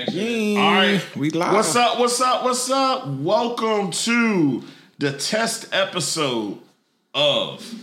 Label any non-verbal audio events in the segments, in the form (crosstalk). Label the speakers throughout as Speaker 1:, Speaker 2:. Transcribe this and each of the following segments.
Speaker 1: All
Speaker 2: right, we live.
Speaker 1: What's up? What's up? What's up? Welcome to the test episode of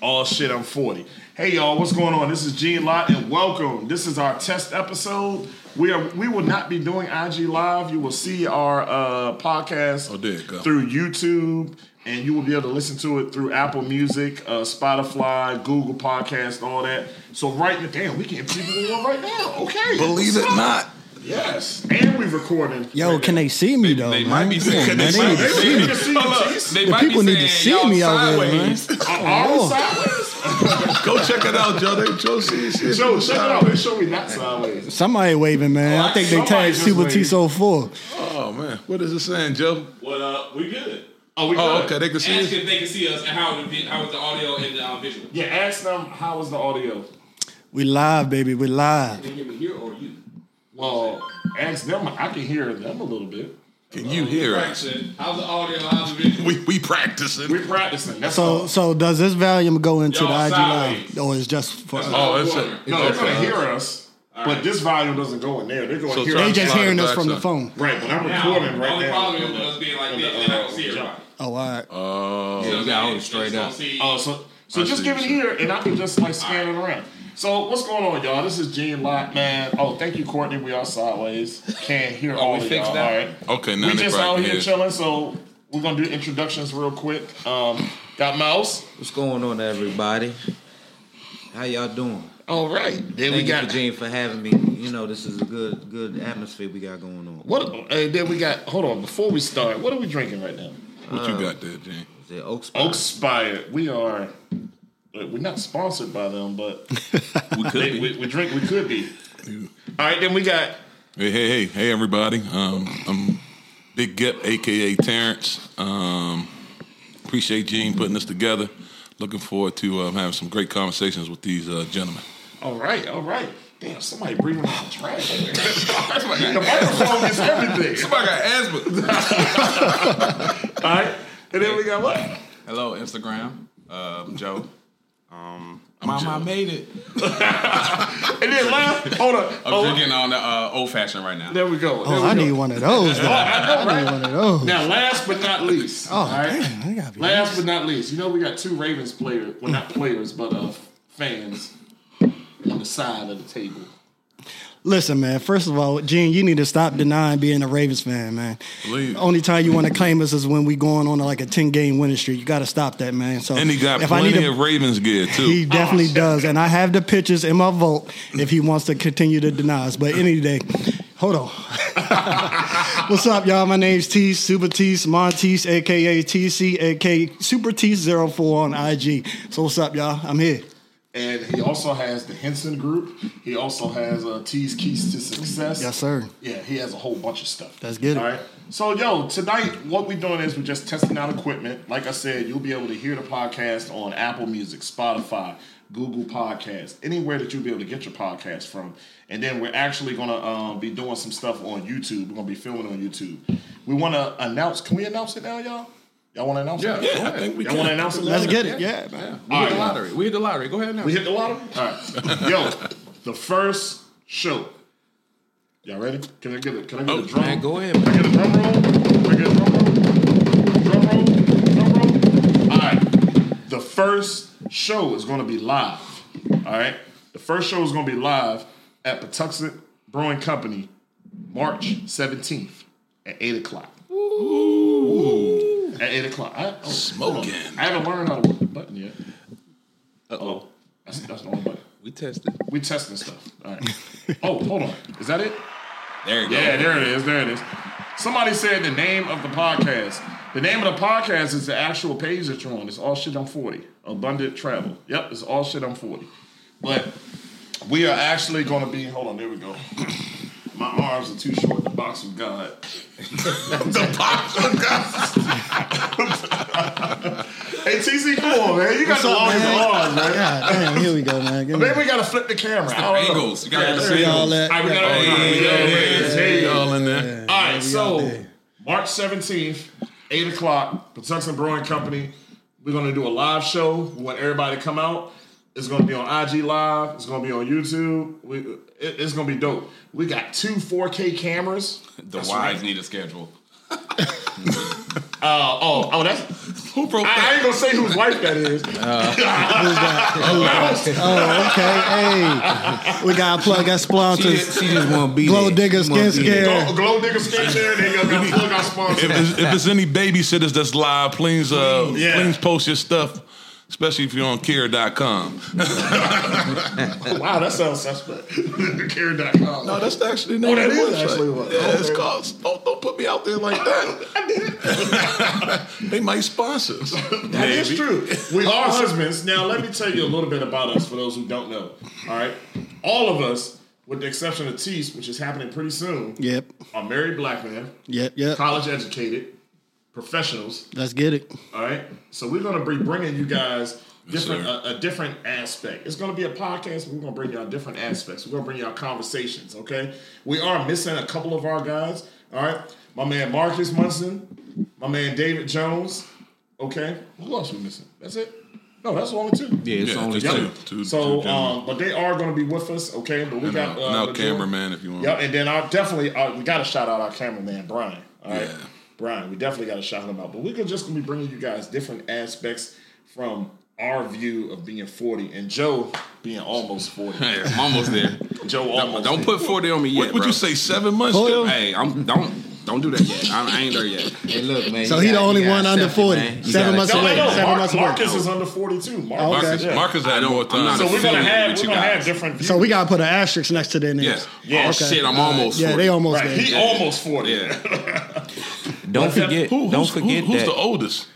Speaker 1: All Shit I'm 40. Hey y'all, what's going on? This is Gene Lott and welcome. This is our test episode. We are we will not be doing IG live. You will see our uh, podcast
Speaker 2: Oh, there you go.
Speaker 1: through YouTube, and you will be able to listen to it through Apple Music, uh, Spotify, Google Podcast, all that. So right now, damn, we can people on right now. Okay,
Speaker 2: Believe it
Speaker 1: up?
Speaker 2: not.
Speaker 1: Yes, and we recording.
Speaker 3: Yo, can they see me though?
Speaker 4: They
Speaker 3: man?
Speaker 4: might be saying
Speaker 3: Come on,
Speaker 4: they
Speaker 3: man.
Speaker 4: might
Speaker 3: They
Speaker 4: be
Speaker 3: need to see
Speaker 1: They
Speaker 3: me.
Speaker 1: can see you,
Speaker 4: Hold up.
Speaker 1: Cheese.
Speaker 4: They
Speaker 3: The
Speaker 4: might be
Speaker 3: people need to
Speaker 4: saying
Speaker 3: see me
Speaker 4: y'all
Speaker 3: out there, man.
Speaker 4: sideways.
Speaker 1: Are, are we
Speaker 3: Oh.
Speaker 1: sideways? (laughs)
Speaker 2: Go check it out, Joe. They Joe see shit.
Speaker 1: Joe, check it out. Make sure we not sideways.
Speaker 3: Somebody waving, man. I think they
Speaker 1: Somebody
Speaker 3: tagged
Speaker 1: just
Speaker 3: Super
Speaker 1: waved.
Speaker 3: T so four.
Speaker 2: Oh man, what is it saying, Joe?
Speaker 5: What up? We good.
Speaker 1: Oh, we
Speaker 2: Oh,
Speaker 1: good.
Speaker 2: okay. They can see
Speaker 5: Ask
Speaker 2: us.
Speaker 5: if they can see us and how the vi- how is the audio and the uh, visual.
Speaker 1: Yeah, ask them how was the audio.
Speaker 3: We live, baby. We live.
Speaker 5: Can you hear me here or you?
Speaker 1: Well, ask them. I can hear them a little bit.
Speaker 2: Can you hear us?
Speaker 5: How's the audio? How's the visual?
Speaker 2: We we practicing.
Speaker 1: We practicing. That's
Speaker 3: So,
Speaker 1: all.
Speaker 3: so does this volume go into
Speaker 5: Y'all
Speaker 3: the IG
Speaker 5: sideways.
Speaker 3: live, or is just for?
Speaker 5: That's
Speaker 3: us?
Speaker 2: Oh, it's a-
Speaker 1: No, they're gonna hear us, but this volume doesn't go in there. They're going to
Speaker 2: So
Speaker 1: hear
Speaker 2: try
Speaker 3: They
Speaker 1: us.
Speaker 3: just hearing us from the phone.
Speaker 1: Right, but I'm
Speaker 5: Now,
Speaker 1: recording right
Speaker 5: only
Speaker 1: now.
Speaker 5: problem is us being like this, they're uh, not gonna see everybody.
Speaker 3: Oh, all right.
Speaker 2: Oh,
Speaker 5: You know
Speaker 4: you gotta hold it
Speaker 5: I'm
Speaker 4: straight up.
Speaker 5: Just gonna see-
Speaker 1: Oh, so so
Speaker 2: I
Speaker 1: just
Speaker 2: see
Speaker 1: give it
Speaker 2: you're
Speaker 1: here, and I can just like scan it around. So what's going on, y'all? This is Gene Lott, man. Oh, thank you, Courtney. We are sideways. Can't hear all
Speaker 4: we
Speaker 1: of
Speaker 4: fixed
Speaker 1: y'all.
Speaker 4: that?
Speaker 1: All right.
Speaker 2: okay. Now
Speaker 1: we
Speaker 2: they
Speaker 1: just out
Speaker 2: probably
Speaker 1: here chilling, so we're gonna do introductions real quick. Um, got Mouse.
Speaker 4: What's going on, everybody? How y'all doing?
Speaker 1: All right. Then
Speaker 4: Thank
Speaker 1: we got
Speaker 4: for Gene for having me. You know, this is a good good atmosphere we got going on.
Speaker 1: what? And then we got. Hold on. Before we start, what are we drinking right now?
Speaker 2: What you got there, Gene?
Speaker 4: Is it Oak Spire?
Speaker 1: Oak Spire. We are. We're not sponsored by them, but (laughs)
Speaker 2: We could
Speaker 1: they,
Speaker 2: be.
Speaker 1: we, we drink. We could be. All right. Then we got.
Speaker 2: Hey, hey, hey, hey, everybody. Um, I'm Big Gip, aka Terence. Um, appreciate Gene putting this together. Looking forward to um, having some great conversations with these uh, gentlemen.
Speaker 1: All right. All right. Damn, somebody breathing out the trash. (laughs) the microphone is everything.
Speaker 2: Somebody got asthma. (laughs)
Speaker 1: All right. And then we got what?
Speaker 6: Hello, Instagram. Uh, I'm Joe. Um,
Speaker 2: I'm
Speaker 6: Mom,
Speaker 2: Joe.
Speaker 6: I made it. (laughs)
Speaker 1: And then last. Hold on.
Speaker 6: I'm
Speaker 1: Oh,
Speaker 6: drinking on the uh, old fashioned right now.
Speaker 1: There we go. There
Speaker 3: Oh,
Speaker 1: we
Speaker 3: I
Speaker 1: go.
Speaker 3: need one of those. Though.
Speaker 1: I know,
Speaker 3: I need one of those.
Speaker 1: Now, last but not least.
Speaker 3: Oh,
Speaker 1: all right?
Speaker 3: damn, I gotta be
Speaker 1: Last but not least, you know we got two Ravens players. Well, not players, but uh, fans on the side of the table.
Speaker 3: Listen, man. First of all, Gene, you need to stop denying being a Ravens fan, man.
Speaker 2: Believe.
Speaker 3: Only time you want to claim us is when we going on like a ten game winning streak. You got to stop that, man. So
Speaker 2: And he got
Speaker 3: if I need
Speaker 2: plenty
Speaker 3: to-
Speaker 2: of Ravens gear, too.
Speaker 3: He definitely oh. does, and I have the pictures in my vote if he wants to continue to deny us. But any day, hold on. (laughs) What's up, y'all? My name's T Super Tese Montees, aka TC, aka Super Tese 04 on IG. So what's up, y'all? I'm here.
Speaker 1: And he also has the Henson Group. He also has uh, T's Keys to Success.
Speaker 3: Yes, sir.
Speaker 1: Yeah, he has a whole bunch of stuff.
Speaker 3: That's good.
Speaker 1: All right. So, yo, tonight, what we're doing is we're just testing out equipment. Like I said, you'll be able to hear the podcast on Apple Music, Spotify, Google Podcasts, anywhere that you'll be able to get your podcast from. And then we're actually going to um, be doing some stuff on YouTube. We're going to be filming on YouTube. We want to announce. Can we announce it now, y'all? Y'all want to announce
Speaker 6: Yeah,
Speaker 1: it?
Speaker 6: yeah,
Speaker 2: I think we
Speaker 1: Y'all want to announce it?
Speaker 3: Let's get it. Yeah, man.
Speaker 6: We hit the lottery. We hit the lottery. Go ahead now.
Speaker 1: We hit the lottery? All right. (laughs) Yo, the first show. Y'all ready? Can I get it? Can I get a oh, drum?
Speaker 4: Man, go ahead,
Speaker 1: Can I get a drum roll? Can I get a drum roll? Drum roll? Drum roll? All right. The first show is going to be live. All right. The first show is going to be live at Patuxent Brewing Company, March 17th at 8 o'clock. Ooh. At 8 o'clock. I, oh.
Speaker 2: Smoking.
Speaker 1: I haven't learned how to work the button yet. Uh-oh. Oh, that's, that's the only button.
Speaker 6: We tested.
Speaker 1: We testing stuff. All right. oh, hold on. Is that it?
Speaker 6: There you go.
Speaker 1: Yeah, there it is. There it is. Somebody said the name of the podcast. The name of the podcast is the actual page that you're on. It's All Shit I'm 40. Abundant Travel. Yep, it's All Shit I'm 40. But we are actually going to be. Hold on, there we go. (clears throat) My arms are too short to box with God. (laughs)
Speaker 2: the box of God. (laughs)
Speaker 1: Hey, TC, come on, man. You got the
Speaker 3: up,
Speaker 1: longest arms, man.
Speaker 3: God damn, here we go, man. Give me-
Speaker 1: Maybe we got to flip the camera. I don't know.
Speaker 6: Angles. You gotta
Speaker 1: there
Speaker 6: see
Speaker 1: we
Speaker 3: all that.
Speaker 1: All right, we got
Speaker 3: Yeah.
Speaker 1: it.
Speaker 2: yeah,
Speaker 1: There it is. There you go.
Speaker 2: All in there.
Speaker 1: All right, so
Speaker 3: out.
Speaker 1: March 17th, 8 o'clock, Patuxent Brewing Company. We're going to do a live show. We want everybody to come out. It's going to be on IG Live. It's going to be on YouTube. We, it- it's gonna be dope. We got two 4K cameras. (laughs)
Speaker 6: The
Speaker 1: That's
Speaker 6: wives
Speaker 1: right.
Speaker 6: need a schedule. (laughs)
Speaker 1: Uh, oh, oh, that's
Speaker 2: Who broke
Speaker 1: I, I ain't gonna say whose wife that is. (laughs)
Speaker 3: Oh, okay. Hey, we got to plug our
Speaker 4: She,
Speaker 3: sponsors.
Speaker 4: she just want to be
Speaker 3: Glow
Speaker 4: there.
Speaker 3: Digger
Speaker 4: She
Speaker 3: Skin. Scare.
Speaker 1: Glow, glow nigga skincare. They gonna plug our sponsor.
Speaker 2: If there's, if there's any babysitters that's live, please, uh,
Speaker 1: yeah.
Speaker 2: please post your stuff, especially if you're on care.com. (laughs)
Speaker 1: Wow, that sounds suspect. (laughs) Care.com.
Speaker 2: No, that's actually the
Speaker 1: Oh,
Speaker 2: name
Speaker 1: that
Speaker 2: of the
Speaker 1: is
Speaker 2: website.
Speaker 1: actually what-
Speaker 2: Yeah, it's
Speaker 1: okay.
Speaker 2: called. Don't, don't put me out there like that. (laughs) they might sponsor us.
Speaker 1: That is true. We are husbands. Now, let me tell you a little bit about us for those who don't know. All right. All of us, with the exception of Tese, which is happening pretty soon,
Speaker 3: Yep,
Speaker 1: are married black men,
Speaker 3: yep, yep.
Speaker 1: college educated, professionals.
Speaker 3: Let's get it.
Speaker 1: All right. So we're going to be bringing you guys different
Speaker 2: sir.
Speaker 1: a, a different aspect. It's going to be a podcast. We're going to bring y'all different aspects. We're going to bring y'all conversations. Okay. We are missing a couple of our guys. All right. My man Marcus Munson, my man David Jones. Okay. Who else we missing? That's it. No, that's only two.
Speaker 4: Yeah, it's
Speaker 2: Yeah,
Speaker 4: only two.
Speaker 2: two. two
Speaker 1: So,
Speaker 2: two
Speaker 1: um, but they are going to be with us, okay? But we
Speaker 2: and
Speaker 1: got
Speaker 2: now,
Speaker 1: uh,
Speaker 2: now cameraman, if you want.
Speaker 1: Yep, and then I definitely uh, we got to shout out our cameraman Brian. All right,
Speaker 2: Yeah.
Speaker 1: Brian, we definitely got to shout him out. But we're just gonna be bringing you guys different aspects from our view of being forty, and Joe being almost forty. (laughs)
Speaker 6: Hey, I'm almost there. (laughs)
Speaker 1: Joe
Speaker 6: Don't, don't put 40 on me yet,
Speaker 2: What would
Speaker 6: bro.
Speaker 2: you say? Seven months
Speaker 3: Hold
Speaker 2: still?
Speaker 6: Hey, I'm don't don't do that yet. I, I ain't there yet.
Speaker 4: Hey, look, man.
Speaker 3: So
Speaker 4: you
Speaker 3: he the
Speaker 4: gotta-
Speaker 3: only
Speaker 4: you
Speaker 3: one under 40.
Speaker 4: man.
Speaker 3: Seven
Speaker 4: gotta
Speaker 3: months
Speaker 1: No,
Speaker 3: away.
Speaker 1: no, no.
Speaker 3: Seven
Speaker 1: Mark,
Speaker 3: months away.
Speaker 1: Marcus is under forty-two. Marcus,
Speaker 2: Marcus,
Speaker 1: yeah.
Speaker 2: Marcus
Speaker 6: I
Speaker 2: had
Speaker 6: don't-
Speaker 2: more time.
Speaker 1: So we're gonna have we're gonna have different views.
Speaker 3: So we gotta put an asterisk next to their
Speaker 6: Yeah.
Speaker 3: names.
Speaker 1: Yeah.
Speaker 6: Oh
Speaker 3: Okay.
Speaker 6: shit, I'm almost.
Speaker 3: Yeah,
Speaker 6: 40.
Speaker 3: they almost
Speaker 1: right.
Speaker 3: there.
Speaker 1: He almost forty.
Speaker 6: Yeah. (laughs)
Speaker 4: Don't forget.
Speaker 2: Who,
Speaker 4: don't
Speaker 2: who's, who-
Speaker 4: forget
Speaker 2: who's
Speaker 4: that.
Speaker 2: the oldest?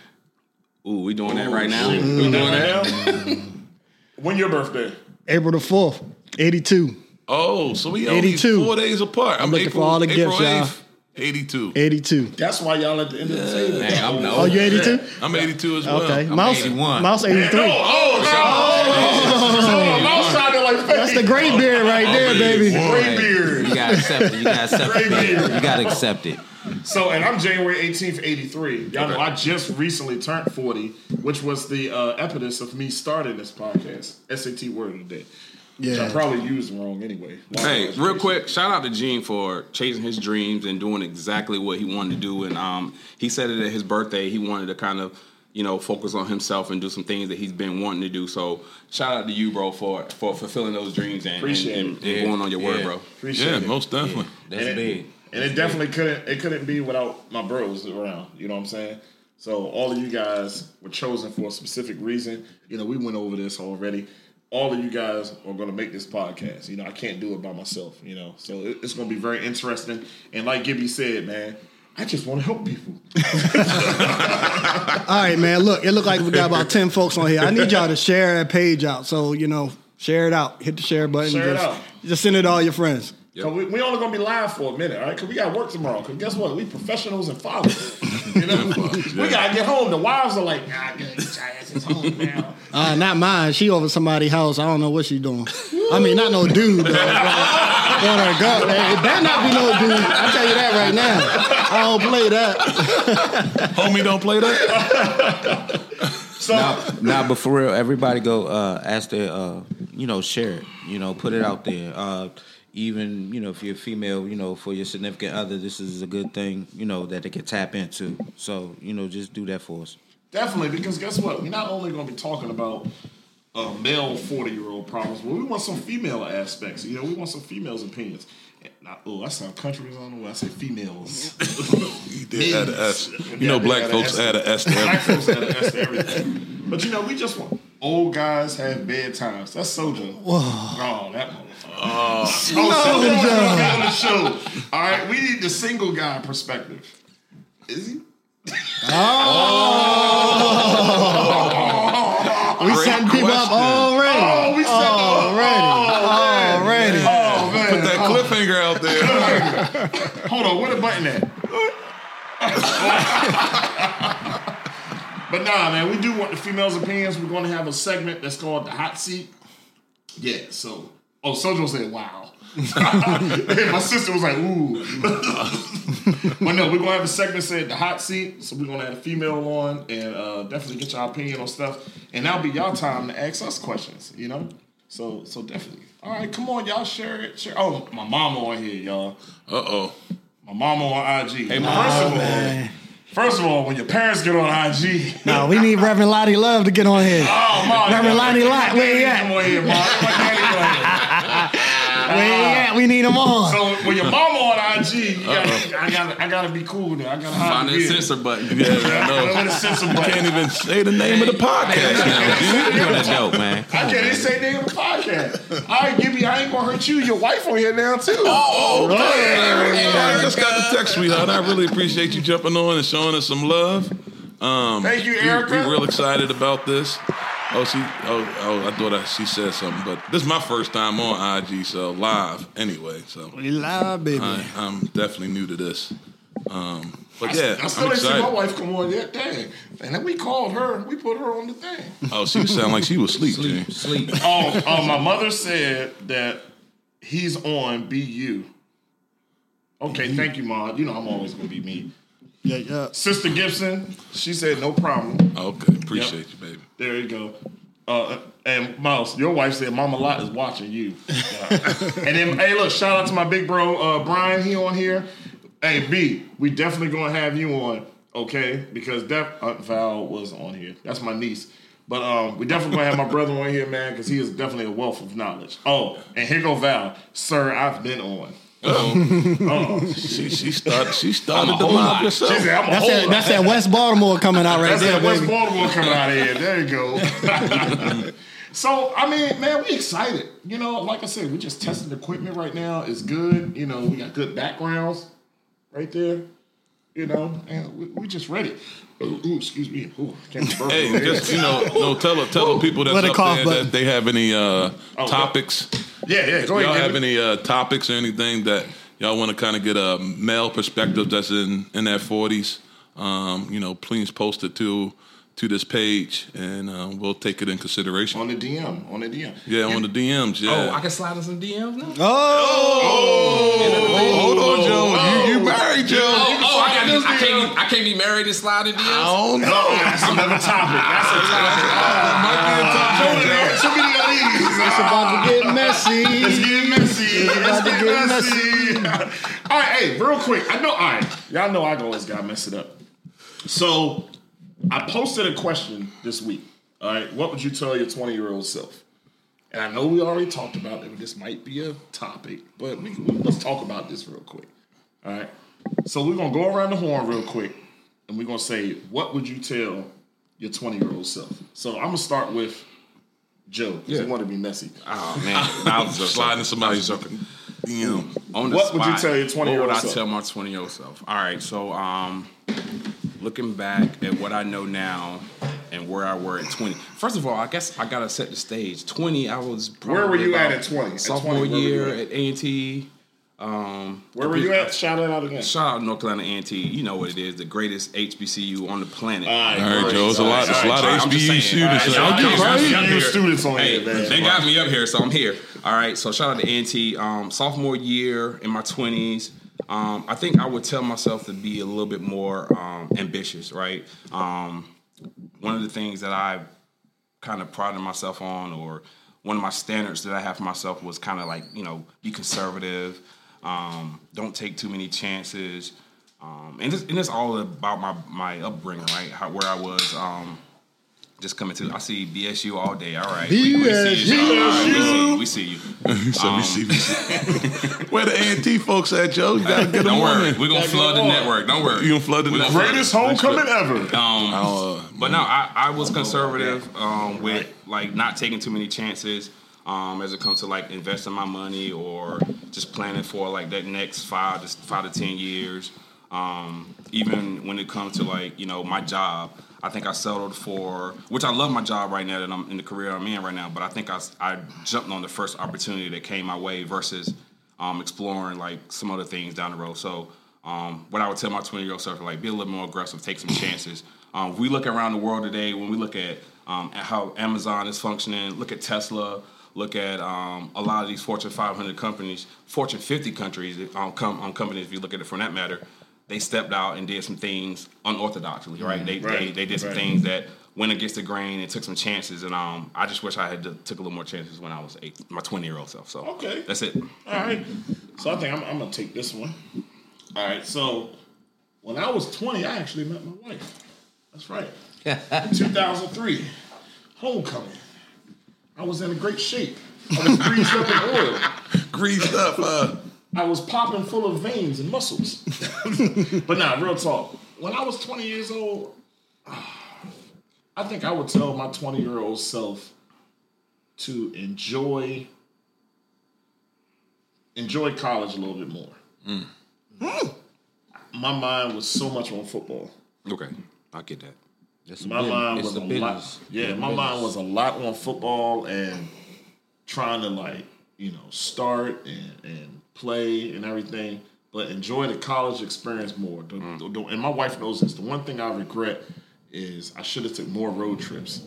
Speaker 6: Ooh, we doing that right now.
Speaker 1: Shit.
Speaker 6: We doing
Speaker 1: Now?
Speaker 6: that.
Speaker 1: When your birthday?
Speaker 3: April the fourth, eighty-two.
Speaker 2: Oh, so we only
Speaker 3: 82.
Speaker 2: four days apart. I'm,
Speaker 3: looking
Speaker 2: April,
Speaker 3: for all the
Speaker 2: April
Speaker 3: gifts, y'all.
Speaker 2: 8th, 82.
Speaker 3: 82.
Speaker 1: That's why y'all at the end of the table.
Speaker 6: Hey, I'm no.
Speaker 3: Oh, you 82?
Speaker 2: I'm 82 as well.
Speaker 3: Okay.
Speaker 2: I'm
Speaker 3: Mouse,
Speaker 4: 81.
Speaker 3: Mouse 83.
Speaker 1: Oh, oh, oh, Mouse sounded like 50.
Speaker 3: That's the great beard right there, baby.
Speaker 1: Gray beard.
Speaker 4: You gotta accept it. You gotta accept
Speaker 1: Great
Speaker 4: it. man. You gotta accept it.
Speaker 1: So, and I'm January 18th, 83. Y'all know I just recently turned 40, which was the uh, impetus of me starting this podcast. SAT word of the day. Which I
Speaker 3: Yeah.
Speaker 1: probably used wrong anyway.
Speaker 6: Hey, real quick, shout out to Gene for chasing his dreams and doing exactly what he wanted to do. And um, he said it at his birthday. He wanted to kind of, you know, focus on himself and do some things that he's been wanting to do. So shout out to you, bro, for for fulfilling those dreams and, and,
Speaker 1: Appreciate
Speaker 6: and,
Speaker 1: it.
Speaker 6: and going on your word,
Speaker 4: Yeah.
Speaker 6: bro.
Speaker 1: Appreciate
Speaker 2: Yeah,
Speaker 1: it.
Speaker 2: most definitely.
Speaker 4: That's
Speaker 1: and
Speaker 4: big.
Speaker 1: It, and it definitely couldn't it couldn't be without my bros around. You know what I'm saying? So all of you guys were chosen for a specific reason. You know, we went over this already. All of you guys are going to make this podcast. You know, I can't do it by myself. You know, so it- it's going to be very interesting. And like Gibby said, man, I just want to help people. (laughs)
Speaker 3: All right, man. Look, it looked like we got about 10 folks on here. I need y'all to share that page out. So, you know, share it out. Hit the share button.
Speaker 1: Share it
Speaker 3: just,
Speaker 1: out.
Speaker 3: just send it to all your friends.
Speaker 1: Cause we, we only gonna be live for a minute, all right? Cause we got work tomorrow. Cause guess what? We professionals and fathers. (laughs) You know, (laughs) we gotta get home. The wives are like, nah, get your asses home now.
Speaker 3: Uh, not mine. She over somebody's house. I don't know what she doing. I mean, not no dude. Though. On her go. It better not be no dude. I tell you that right now. I don't play that. (laughs)
Speaker 2: Homie, don't play that.
Speaker 1: So
Speaker 4: Nah, but for real, everybody go uh, ask their, uh, you know, share it. You know, put it out there. Uh, even you know, if you're female, you know, for your significant other, this is a good thing. You know that they can tap into. So you know, just do that for us.
Speaker 1: definitely, because guess what? We're not only gonna be talking about uh, male forty year old problems, but we want some female aspects. You know, we want some females' opinions. I, oh, I sound country. I don't know. When I say females.
Speaker 2: He did add an S. You know, black folks
Speaker 1: add
Speaker 2: add an S to
Speaker 1: Black folks had an S to everything. But you know, we just want old guys have bedtimes. That's Sojo. Oh, that motherfucker. Oh, Sojo's gonna on the show. All right, we need the single guy perspective. Is he? Oh.
Speaker 3: We setting people up
Speaker 2: question.
Speaker 3: already.
Speaker 1: Oh, we said oh,
Speaker 3: Already.
Speaker 1: Oh man.
Speaker 2: Put that oh. cliffhanger out there.
Speaker 1: Hold on, where the button at? (laughs) but nah, man, we do want the females' opinions. We're going to have a segment that's called the hot seat. Yeah, so oh, Sojo said, "Wow." (laughs) My sister was like, "Ooh," (laughs) but no, we're gonna have a segment said the hot seat. So we're gonna have a female on and uh, definitely get your opinion on stuff, and that'll be y'all time to ask us questions. You know, so so definitely All right, come on, y'all share it. Share. Oh, my mama on here, y'all.
Speaker 2: Uh oh.
Speaker 1: My mama on IG. Hey,
Speaker 6: Mom.
Speaker 1: first of all,
Speaker 3: Man.
Speaker 1: First of all, when your parents get on IG,
Speaker 3: No, we need Reverend Lottie Love to get on here.
Speaker 1: oh, mom,
Speaker 3: Reverend Lottie Lott, where he at?
Speaker 1: Come on here, mom.
Speaker 3: At? We need them on.
Speaker 1: So when your mama on IG, you gotta, I gotta, I gotta be cool now. I gotta
Speaker 6: Find
Speaker 1: the
Speaker 6: that censor button.
Speaker 2: Yeah, I (laughs)
Speaker 1: I
Speaker 2: know.
Speaker 1: gotta censor
Speaker 2: You
Speaker 1: button.
Speaker 2: can't even say the name of the podcast now.
Speaker 4: You're a dope, man.
Speaker 1: I can't even say the name of the podcast. All right, Gibby, I ain't gonna hurt you. Your wife on here now too.
Speaker 2: Oh, I just got the text, sweetheart. I really appreciate you jumping on and showing us some love. Um,
Speaker 1: Thank you,
Speaker 2: we-
Speaker 1: Erica.
Speaker 2: We, are real excited about this. Oh, she. Oh, oh, I thought I, she said something, but this is my first time on IG, so live anyway. So
Speaker 3: We live, baby.
Speaker 2: I, I'm definitely new to this. Um, but yeah,
Speaker 1: I still
Speaker 2: I'm
Speaker 1: ain't seen my wife come on yet. Dang. And then we called her. We put her on the thing.
Speaker 2: Oh, she sounded like she was asleep. Sleep.
Speaker 4: Sleep.
Speaker 1: oh, oh, my mother said that he's on BU. Okay, thank you, Mom. You know I'm always gonna be me.
Speaker 3: Yeah, yeah.
Speaker 1: Sister Gibson, she said no problem.
Speaker 2: Okay, appreciate you, baby.
Speaker 1: There you go. Uh, and Miles, your wife said Mama Lott is watching you. (laughs) And then, hey, look, shout out to my big bro uh, Brian. He on here. Hey, B, we definitely gonna have you on, okay? Because Def uh, Val was on here. That's my niece. But um, we definitely gonna have my brother on here, man, because he is definitely a wealth of knowledge. Oh, and here go Val, sir. I've been on.
Speaker 2: Oh, (laughs) she she started she started the mob
Speaker 1: She
Speaker 2: herself.
Speaker 1: said, I'm a
Speaker 3: That's
Speaker 1: whole
Speaker 3: that,
Speaker 1: lot.
Speaker 3: that's that West Baltimore coming out right
Speaker 1: That's
Speaker 3: there,
Speaker 1: that West
Speaker 3: baby.
Speaker 1: Baltimore coming out of here. There you go. (laughs) so I mean, man, we excited. You know, like I said, we just testing the equipment right now. It's good. You know, we got good backgrounds right there. You know, and we, we just ready. Ooh, ooh, excuse me. Ooh, can't (laughs)
Speaker 2: Hey, just you know, no, tell tell the people that's up
Speaker 3: cough
Speaker 2: there
Speaker 3: button.
Speaker 2: that they have any uh,
Speaker 1: Oh,
Speaker 2: topics.
Speaker 1: yeah, yeah. Go
Speaker 2: y'all
Speaker 1: ahead.
Speaker 2: have any uh, topics or anything that y'all want to kind of get a male perspective that's in in their forties? Um, you know, please post it to to this page, and uh, we'll take it in consideration.
Speaker 1: on the DM? On the DM.
Speaker 2: Yeah, on the DMs. Yeah.
Speaker 6: Oh, I can slide in some DMs now.
Speaker 3: Oh,
Speaker 2: hold on, Joe. You, you married, Joe?
Speaker 6: Oh, oh, I,
Speaker 1: this
Speaker 6: got, I, can't, be- I can't be married and slide in DMs.
Speaker 2: Oh no.
Speaker 1: Oh, that's another topic. That's a topic. Show me that. Show me that.
Speaker 3: it's about to get messy.
Speaker 1: Let's get messy.
Speaker 3: It's
Speaker 1: Let's
Speaker 3: about to
Speaker 1: get
Speaker 3: get
Speaker 1: messy. (laughs) all right, hey, real quick. I know. All right, y'all know I always got to mess it up. So I posted a question this week. All right, what would you tell your 20 year old self? And I know we already talked about that this might be a topic, but we, let's talk about this real quick. All right. So we're gonna go around the horn real quick, and we're gonna say, what would you tell your 20 year old self? So I'm gonna start with Joe because
Speaker 6: Yeah.
Speaker 1: you want to be messy.
Speaker 6: Oh man, I was (laughs)
Speaker 2: Sliding somebody's
Speaker 6: joking.
Speaker 2: DM.
Speaker 6: On the
Speaker 1: What would you
Speaker 6: spot,
Speaker 1: tell your 20-year-old
Speaker 6: What would I
Speaker 1: self?
Speaker 6: tell my 20 year old self? All right, so um, looking back at what I know now and where I were at 20. First of all, I guess I gotta set the stage. 20, I was probably
Speaker 1: Where were you at
Speaker 6: about
Speaker 1: at 20? At
Speaker 6: Sophomore
Speaker 1: 20,
Speaker 6: year
Speaker 1: you at?
Speaker 6: at A and T. Um,
Speaker 1: Where were you at? Shout out again.
Speaker 6: Shout out North Carolina A&T. You know what it is, the greatest HBCU on the planet.
Speaker 1: All right,
Speaker 2: All right, Joe. It's a lot. It's a lot
Speaker 6: all right,
Speaker 2: of
Speaker 6: I'm just
Speaker 2: HBU
Speaker 6: saying.
Speaker 2: students.
Speaker 6: All right,
Speaker 2: out
Speaker 6: y'all
Speaker 2: there.
Speaker 6: keep-
Speaker 1: Young students on
Speaker 6: Hey,
Speaker 1: here, man.
Speaker 6: they got me up here, so I'm here. All right, so shout out to A&T. Um, sophomore year in my 20s, um, I think I would tell myself to be a little bit more um, ambitious, right? Um, one of the things that I kind of prided myself on, or one of my standards that I have for myself was kind of like, you know, be conservative, um, don't take too many chances. Um, and, it's, and it's all about my, my upbringing, right? How, where I was um, just coming to. I see BSU all day. All right. We, we see you. All right, we see you. We see you. (laughs)
Speaker 2: So we see, we see. (laughs) Where the A&T folks at, Joe? You gotta get them
Speaker 6: Don't
Speaker 2: on
Speaker 6: worry. We're going to flood the
Speaker 1: on.
Speaker 6: network. Don't worry.
Speaker 2: You gonna flood the network?
Speaker 1: Greatest homecoming ever.
Speaker 6: Um,
Speaker 2: Uh,
Speaker 6: But no, I, I was conservative um, with like not taking too many chances um, as it comes to like investing my money or just planning for like that next five to five to ten years. Um, even when it comes to like you know my job, I think I settled for which I love my job right now that I'm in the career I'm in right now. But I think I, I jumped on the first opportunity that came my way versus um, exploring like some other things down the road. So um, what I would tell my 20 year old self, like be a little more aggressive, take some chances. Um, we look around the world today, when we look at um, at how Amazon is functioning, look at Tesla, look at um, a lot of these Fortune 500 companies, Fortune 50 countries, um, com- um, companies, if you look at it from that matter, they stepped out and did some things unorthodoxly, right? They, they
Speaker 1: Right,
Speaker 6: they did some
Speaker 1: right.
Speaker 6: things that went against the grain and took some chances. And um, I just wish I had to, took a little more chances when I was eight, my twenty year old self. So
Speaker 1: Okay.
Speaker 6: that's it.
Speaker 1: All right. So I think I'm, I'm gonna take this one. All right. So when I was 20, I actually met my wife. That's right. (laughs) 2003, homecoming. I was in a great shape. I was greased up in oil. (laughs)
Speaker 2: Greased up. Uh,
Speaker 1: I was popping full of veins and muscles. (laughs) but nah, real talk. When I was 20 years old, I think I would tell my 20 year old self to enjoy enjoy college a little bit more.
Speaker 6: Mm.
Speaker 1: My mind was so much on football.
Speaker 6: Okay, I get that.
Speaker 4: It's
Speaker 1: My
Speaker 4: bus-
Speaker 1: mind was
Speaker 4: a business.
Speaker 1: lot. Yeah,
Speaker 4: It's
Speaker 1: my mind was a lot on football and trying to like you know start and, and play and everything, but enjoy the college experience more. The-
Speaker 4: Mm.
Speaker 1: the- and my wife knows this. The one thing I regret is I should have took more road trips.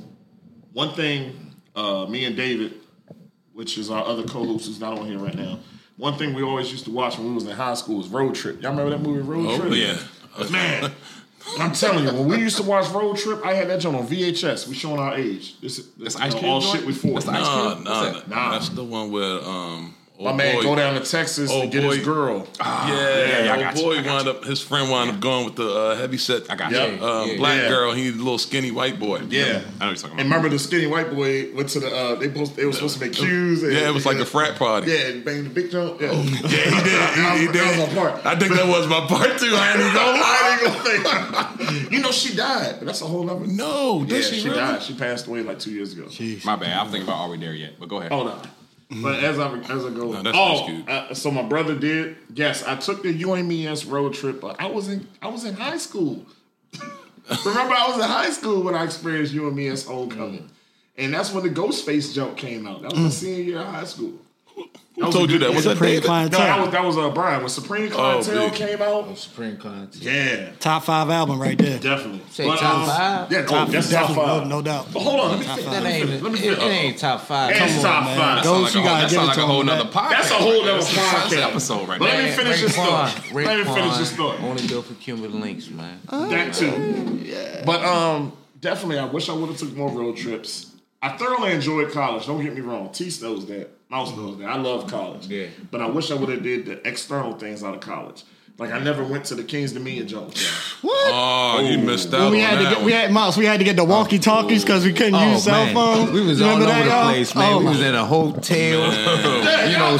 Speaker 1: One thing, uh, me and David, which is our other co-host who's not on here right now. One thing we always used to watch when we was in high school was Road Trip. Y'all remember that movie Road Trip?
Speaker 2: oh
Speaker 1: Trip?
Speaker 2: yeah.
Speaker 1: Man, (laughs) I'm telling you, when we used to watch Road Trip, I had that joint on VHS. We showing our age. This is this
Speaker 6: Ice
Speaker 1: you know,
Speaker 6: Cube
Speaker 1: all
Speaker 6: joint?
Speaker 1: shit we for.
Speaker 6: That's the Ice
Speaker 2: Nah, nah,
Speaker 6: that?
Speaker 1: Nah.
Speaker 2: That's the one where um,
Speaker 1: My
Speaker 2: old
Speaker 1: man
Speaker 2: boy,
Speaker 1: go down to Texas to
Speaker 2: Oh,
Speaker 1: get
Speaker 2: boy.
Speaker 1: his girl.
Speaker 2: Yeah,
Speaker 6: yeah, I
Speaker 2: old
Speaker 6: got you,
Speaker 2: boy
Speaker 6: I got
Speaker 2: wound up. His friend wound up going with the uh, heavy set.
Speaker 6: I got
Speaker 1: Yeah.
Speaker 6: you.
Speaker 2: um,
Speaker 4: Yeah,
Speaker 2: black
Speaker 1: yeah.
Speaker 2: girl. He's a little skinny white boy.
Speaker 1: yeah.
Speaker 6: I know what you're talking about.
Speaker 1: And remember the skinny white boy went to the uh, they post they were supposed to make cues. And,
Speaker 2: Yeah, it was like a frat party.
Speaker 1: Yeah, and bang the big jump. Yeah,
Speaker 2: Yeah, he did. (laughs) He, he
Speaker 1: That
Speaker 2: did.
Speaker 1: was my part.
Speaker 2: I think that was my part too. I ain't even gonna lie. (laughs)
Speaker 1: I ain't gonna think. (laughs) you know she died, but that's a whole other.
Speaker 2: No, did she,
Speaker 1: she,
Speaker 2: really?
Speaker 1: died. She passed away like two years ago.
Speaker 6: My bad. I'm thinking about are we there yet? But go ahead.
Speaker 1: Hold on. But as I as I go,
Speaker 2: No,
Speaker 1: oh,
Speaker 2: cute.
Speaker 1: uh, so my brother did. Yes, I took the UMES road trip, but I was in I was in high school. (laughs) Remember, I was in high school when I experienced UMES homecoming, and that's when the Ghostface joke came out. That was my senior year of high school.
Speaker 2: Who told you that? Was that
Speaker 3: Supreme
Speaker 2: David?
Speaker 1: No, that was that was uh, Brian when Supreme Clientele
Speaker 2: big.
Speaker 1: came out.
Speaker 4: Supreme content.
Speaker 1: Yeah,
Speaker 3: Top five album right there.
Speaker 1: definitely.
Speaker 4: Say top five?
Speaker 1: Yeah,
Speaker 3: Top,
Speaker 1: oh, that's top
Speaker 3: definitely,
Speaker 1: five.
Speaker 3: no, no doubt.
Speaker 1: But hold on, let me
Speaker 3: Top
Speaker 1: finish.
Speaker 3: five.
Speaker 4: That ain't,
Speaker 1: Let me
Speaker 4: it,
Speaker 1: finish.
Speaker 4: it ain't top five.
Speaker 1: It's
Speaker 4: Come on,
Speaker 1: top
Speaker 4: man.
Speaker 1: five.
Speaker 3: Those
Speaker 6: Like
Speaker 3: you
Speaker 6: a whole-
Speaker 3: gotta
Speaker 6: that
Speaker 3: give
Speaker 6: sounds like
Speaker 3: to
Speaker 6: a whole
Speaker 3: him,
Speaker 6: nother podcast.
Speaker 1: That's a whole other
Speaker 6: That's- that's the
Speaker 1: podcast.
Speaker 6: episode right
Speaker 1: But let
Speaker 6: there.
Speaker 1: me finish this story.
Speaker 4: Raekwon,
Speaker 1: Let me finish this story.
Speaker 4: Only built for Cuban links, man.
Speaker 1: That too. Yeah. But um, definitely, I wish I would have took more road trips. I thoroughly enjoyed college. Don't get me wrong. T knows that. Mouse knows that. I love college.
Speaker 4: Yeah.
Speaker 1: But I wish I would have did the external things out of college. Like I never went to the Kings Dominion jump. (laughs)
Speaker 2: Oh, you missed out
Speaker 3: When we
Speaker 2: on
Speaker 3: had to get,
Speaker 2: one.
Speaker 3: we had mouse. We had to get the walkie talkies because we couldn't use cell
Speaker 4: man.
Speaker 3: phones.
Speaker 4: We was
Speaker 3: Remember
Speaker 4: all over
Speaker 3: that,
Speaker 4: the
Speaker 3: y'all?
Speaker 4: place, man.
Speaker 3: Oh,
Speaker 4: we was in a hotel. (laughs) (laughs) you know,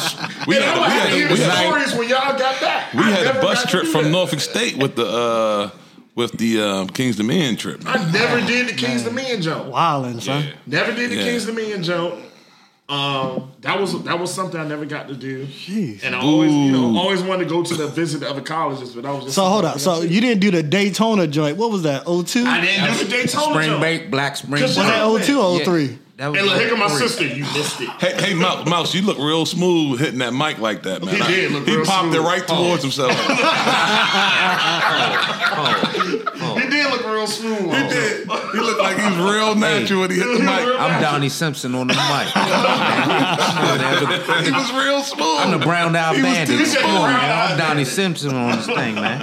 Speaker 2: we
Speaker 1: And
Speaker 2: had,
Speaker 1: I
Speaker 2: a,
Speaker 1: would
Speaker 2: we
Speaker 1: have
Speaker 2: had, a,
Speaker 1: the stories when y'all got back.
Speaker 2: we
Speaker 1: I
Speaker 2: had a bus trip from. Norfolk State with the uh, with the um, Kings Dominion trip. man.
Speaker 1: I never did the Kings Dominion jump.
Speaker 3: Wildin', son.
Speaker 2: Yeah.
Speaker 1: Never did the
Speaker 2: Yeah.
Speaker 1: Kings Dominion jump. Um, that was that was something I never got to do.
Speaker 3: Jeez.
Speaker 1: And I always, you know, always wanted to go to the visit the other colleges, but I was just
Speaker 3: So hold up. So you didn't do the Daytona joint. What was that? 02?
Speaker 1: I didn't do the Daytona joint
Speaker 4: spring
Speaker 1: jump.
Speaker 4: break, black spring
Speaker 1: Cause
Speaker 4: break.
Speaker 3: Was that 02 or 03?
Speaker 4: That was
Speaker 1: Hey, look, here come my sister. You missed it.
Speaker 2: Hey, hey, Mouse, Mouse, you look real smooth hitting that mic like that, man.
Speaker 1: He
Speaker 2: I-
Speaker 1: did look
Speaker 2: he
Speaker 1: real
Speaker 2: popped it
Speaker 1: smooth.
Speaker 2: right towards himself. (laughs)
Speaker 1: He did look real smooth.
Speaker 2: he did. He looked like he was real natural when he hit the mic.
Speaker 4: I'm Donnie Simpson on the mic. (laughs)
Speaker 2: He was real smooth.
Speaker 4: I'm the brown out
Speaker 2: He was
Speaker 4: bandit.
Speaker 2: too
Speaker 4: Come on, man. I'm Donnie Simpson on this thing, man.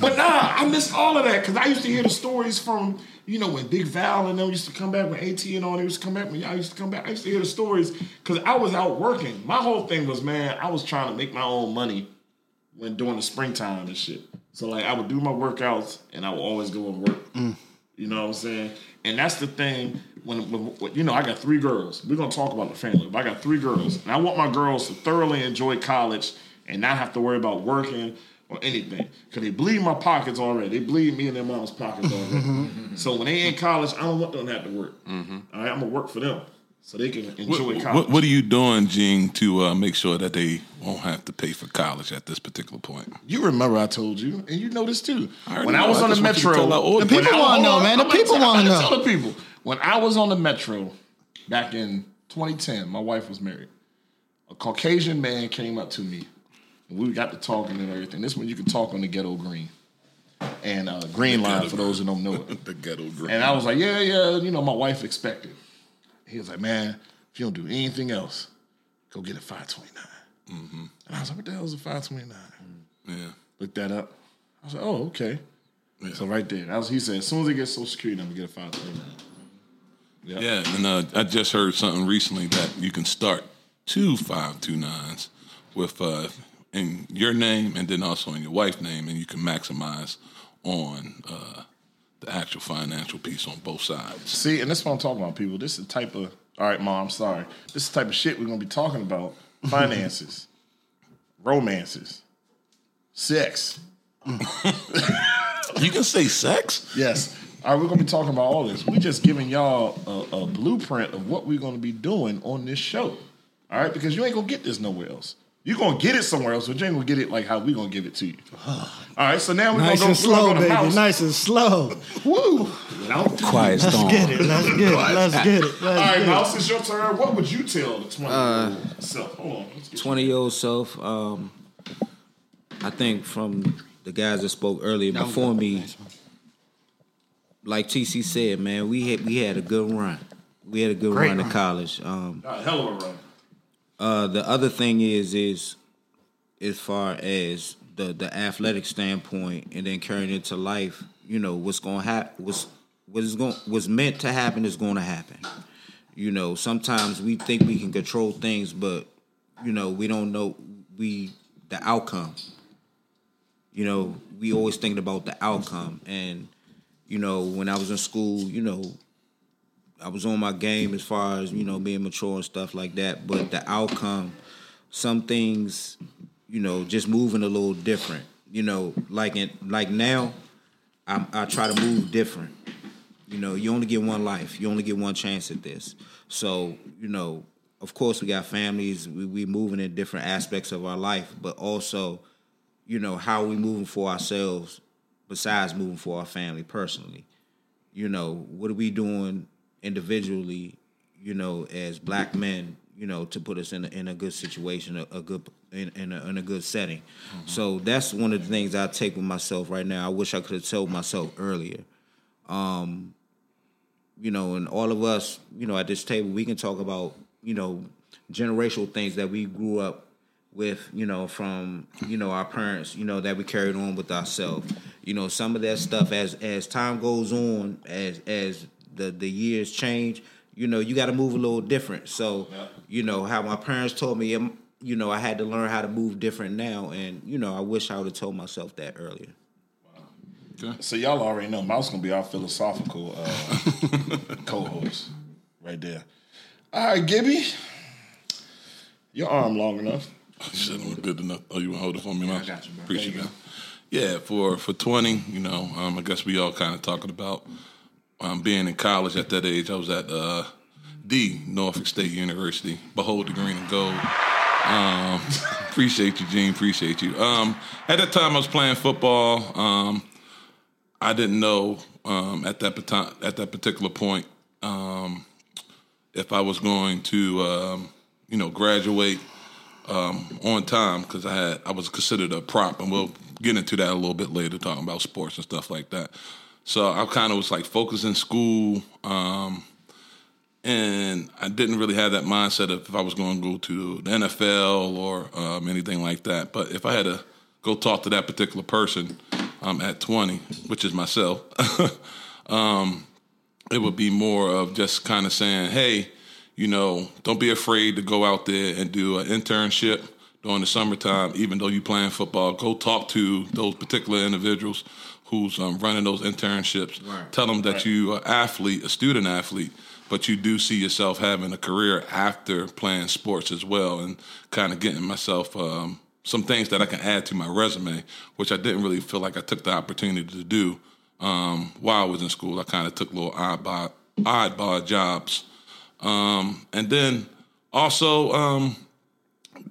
Speaker 1: But nah, I missed all of that because I used to hear the stories from, you know, when Big Val and them used to come back, when AT and all they used to come back, when y'all used to come back. I used to hear the stories because I was out working. My whole thing was, man, I was trying to make my own money when during the springtime and shit. So like I would do my workouts and I would always go and work. Mm. You know what I'm saying? And that's the thing. When, when, when- you know, I got three girls. We're gonna talk about the family, but I got three girls, and I want my girls to thoroughly enjoy college and not have to worry about working or anything. Cause they bleed my pockets already. They bleed me and their mom's pockets already. so when they in college, I don't want them to have to work. All right, I'm gonna work for them so they can enjoy
Speaker 2: What,
Speaker 1: college.
Speaker 2: what, what are you doing, Gene, to uh, make sure that they won't have to pay for college at this particular point?
Speaker 1: You remember I told you, and you know this too.
Speaker 2: already
Speaker 1: when I was
Speaker 2: I
Speaker 1: on the
Speaker 2: just want you to
Speaker 1: metro,
Speaker 2: tell our audience.
Speaker 3: The people wanna know, man. The people wanna know.
Speaker 1: Tell the people when I was on the metro back in 2010, my wife was married. A Caucasian man came up to me, and we got to talking and everything. This one you can talk on the ghetto green, and uh, green line for those who don't know it. (laughs)
Speaker 2: the ghetto green.
Speaker 1: And I was like, yeah, yeah, you know, my wife expected. He was like, man, if you don't do anything else, go get a 529. And I was like, what the hell is a 529?
Speaker 2: yeah.
Speaker 1: Looked that up. I was like, oh, okay. So right there, that was he said. As soon as it gets Social Security, I'm gonna get a five thirty nine.
Speaker 2: Yeah, and uh, I just heard something recently that you can start two five two nines with uh, in your name and then also in your wife's name, and you can maximize on uh, the actual financial piece on both sides.
Speaker 1: See, and that's what I'm talking about, people. This is the type of all right, mom. I'm sorry. This is the type of shit we're gonna be talking about: (laughs) finances, romances, sex. (laughs)
Speaker 2: You can say sex.
Speaker 1: Yes. All right, we're gonna be talking about all this. We're just giving y'all a, a blueprint of what we're gonna be doing on this show. All right, because you ain't gonna get this nowhere else. You're gonna get it somewhere else, but you ain't gonna get it like how we gonna give it to you. (sighs) All right, so now we're
Speaker 3: Nice
Speaker 1: gonna
Speaker 3: and
Speaker 1: go, we're
Speaker 3: slow,
Speaker 1: go to
Speaker 3: baby.
Speaker 1: mouse.
Speaker 3: Nice and slow. (laughs)
Speaker 1: Woo!
Speaker 4: Quiet
Speaker 3: Let's
Speaker 4: storm.
Speaker 3: get it. Let's get it. Let's get it. Let's
Speaker 1: All right,
Speaker 3: get it.
Speaker 1: mouse, it's your turn. What would you tell the 20 year old self? Hold on.
Speaker 4: Twenty year old self. Um, I think from the guys that spoke earlier before me, like TC said, man, we had we had a good run. We had a good
Speaker 3: Great
Speaker 4: run
Speaker 3: run.
Speaker 4: to college. Um,
Speaker 1: a hell of a run.
Speaker 4: Uh, the other thing is is as far as the the athletic standpoint, and then carrying it to life. You know what's going to happen. What's what is going what's meant to happen is going to happen. You know, sometimes we think we can control things, but you know we don't know we the outcome. You know, we always thinking about the outcome, and you know when I was in school, you know I was on my game as far as you know being mature and stuff like that. But the outcome, some things, you know, just moving a little different. You know, like in like now, I, I try to move different. You know, you only get one life. You only get one chance at this. So you know, of course, we got families. We we moving in different aspects of our life, but also, you know, how we moving for ourselves. Besides moving for our family personally you know, what are we doing individually, you know, as black men, you know, to put us in a, in a good situation, a, a good in, in, a, in a good setting. So that's one of the things I take with myself right now. I wish I could have told myself earlier. Um, you know, and all of us, you know, at this table, we can talk about, you know, generational things that we grew up with, you know, from, you know, our parents, you know, that we carried on with ourselves. You know, some of that stuff as as time goes on, as as the the years change, you know, you got to move a little different. So, you know, how my parents told me, um, you know, I had to learn how to move different now, and you know, I wish I would have told myself that earlier.
Speaker 1: So y'all already know Mouse gonna be our philosophical uh, (laughs) co-host right there. All right, Gibby, your arm long enough. (laughs)
Speaker 2: Shit, I'm good enough. Oh, you want to hold it for me, man?
Speaker 1: I got you, bro.
Speaker 2: Appreciate
Speaker 1: you
Speaker 2: that. Yeah, for for 20, you know, um, I guess we all kind of talking about um, being in college at that age. I was at uh, the Norfolk State University. Behold the green and gold. Um, (laughs) appreciate you, Gene. Appreciate you. Um, at that time, I was playing football. Um, I didn't know um, at that at that particular point um, if I was going to, um, you know, graduate on time because I had I was considered a prop, and we'll get into that a little bit later, talking about sports and stuff like that. So I kind of was like focused in school, um, and I didn't really have that mindset of if I was going to go to the NFL or um, anything like that. But if I had to go talk to that particular person um, at 20, which is myself, (laughs) um, it would be more of just kind of saying, hey, you know, don't be afraid to go out there and do an internship during the summertime, even though you're playing football. Go talk to those particular individuals who's um, running those internships. Tell them that you are athlete, a student athlete, but you do see yourself having a career after playing sports as well, and kind of getting myself um, some things that I can add to my resume, which I didn't really feel like I took the opportunity to do um, while I was in school. I kind of took little oddball, oddball jobs. Um, and then also um,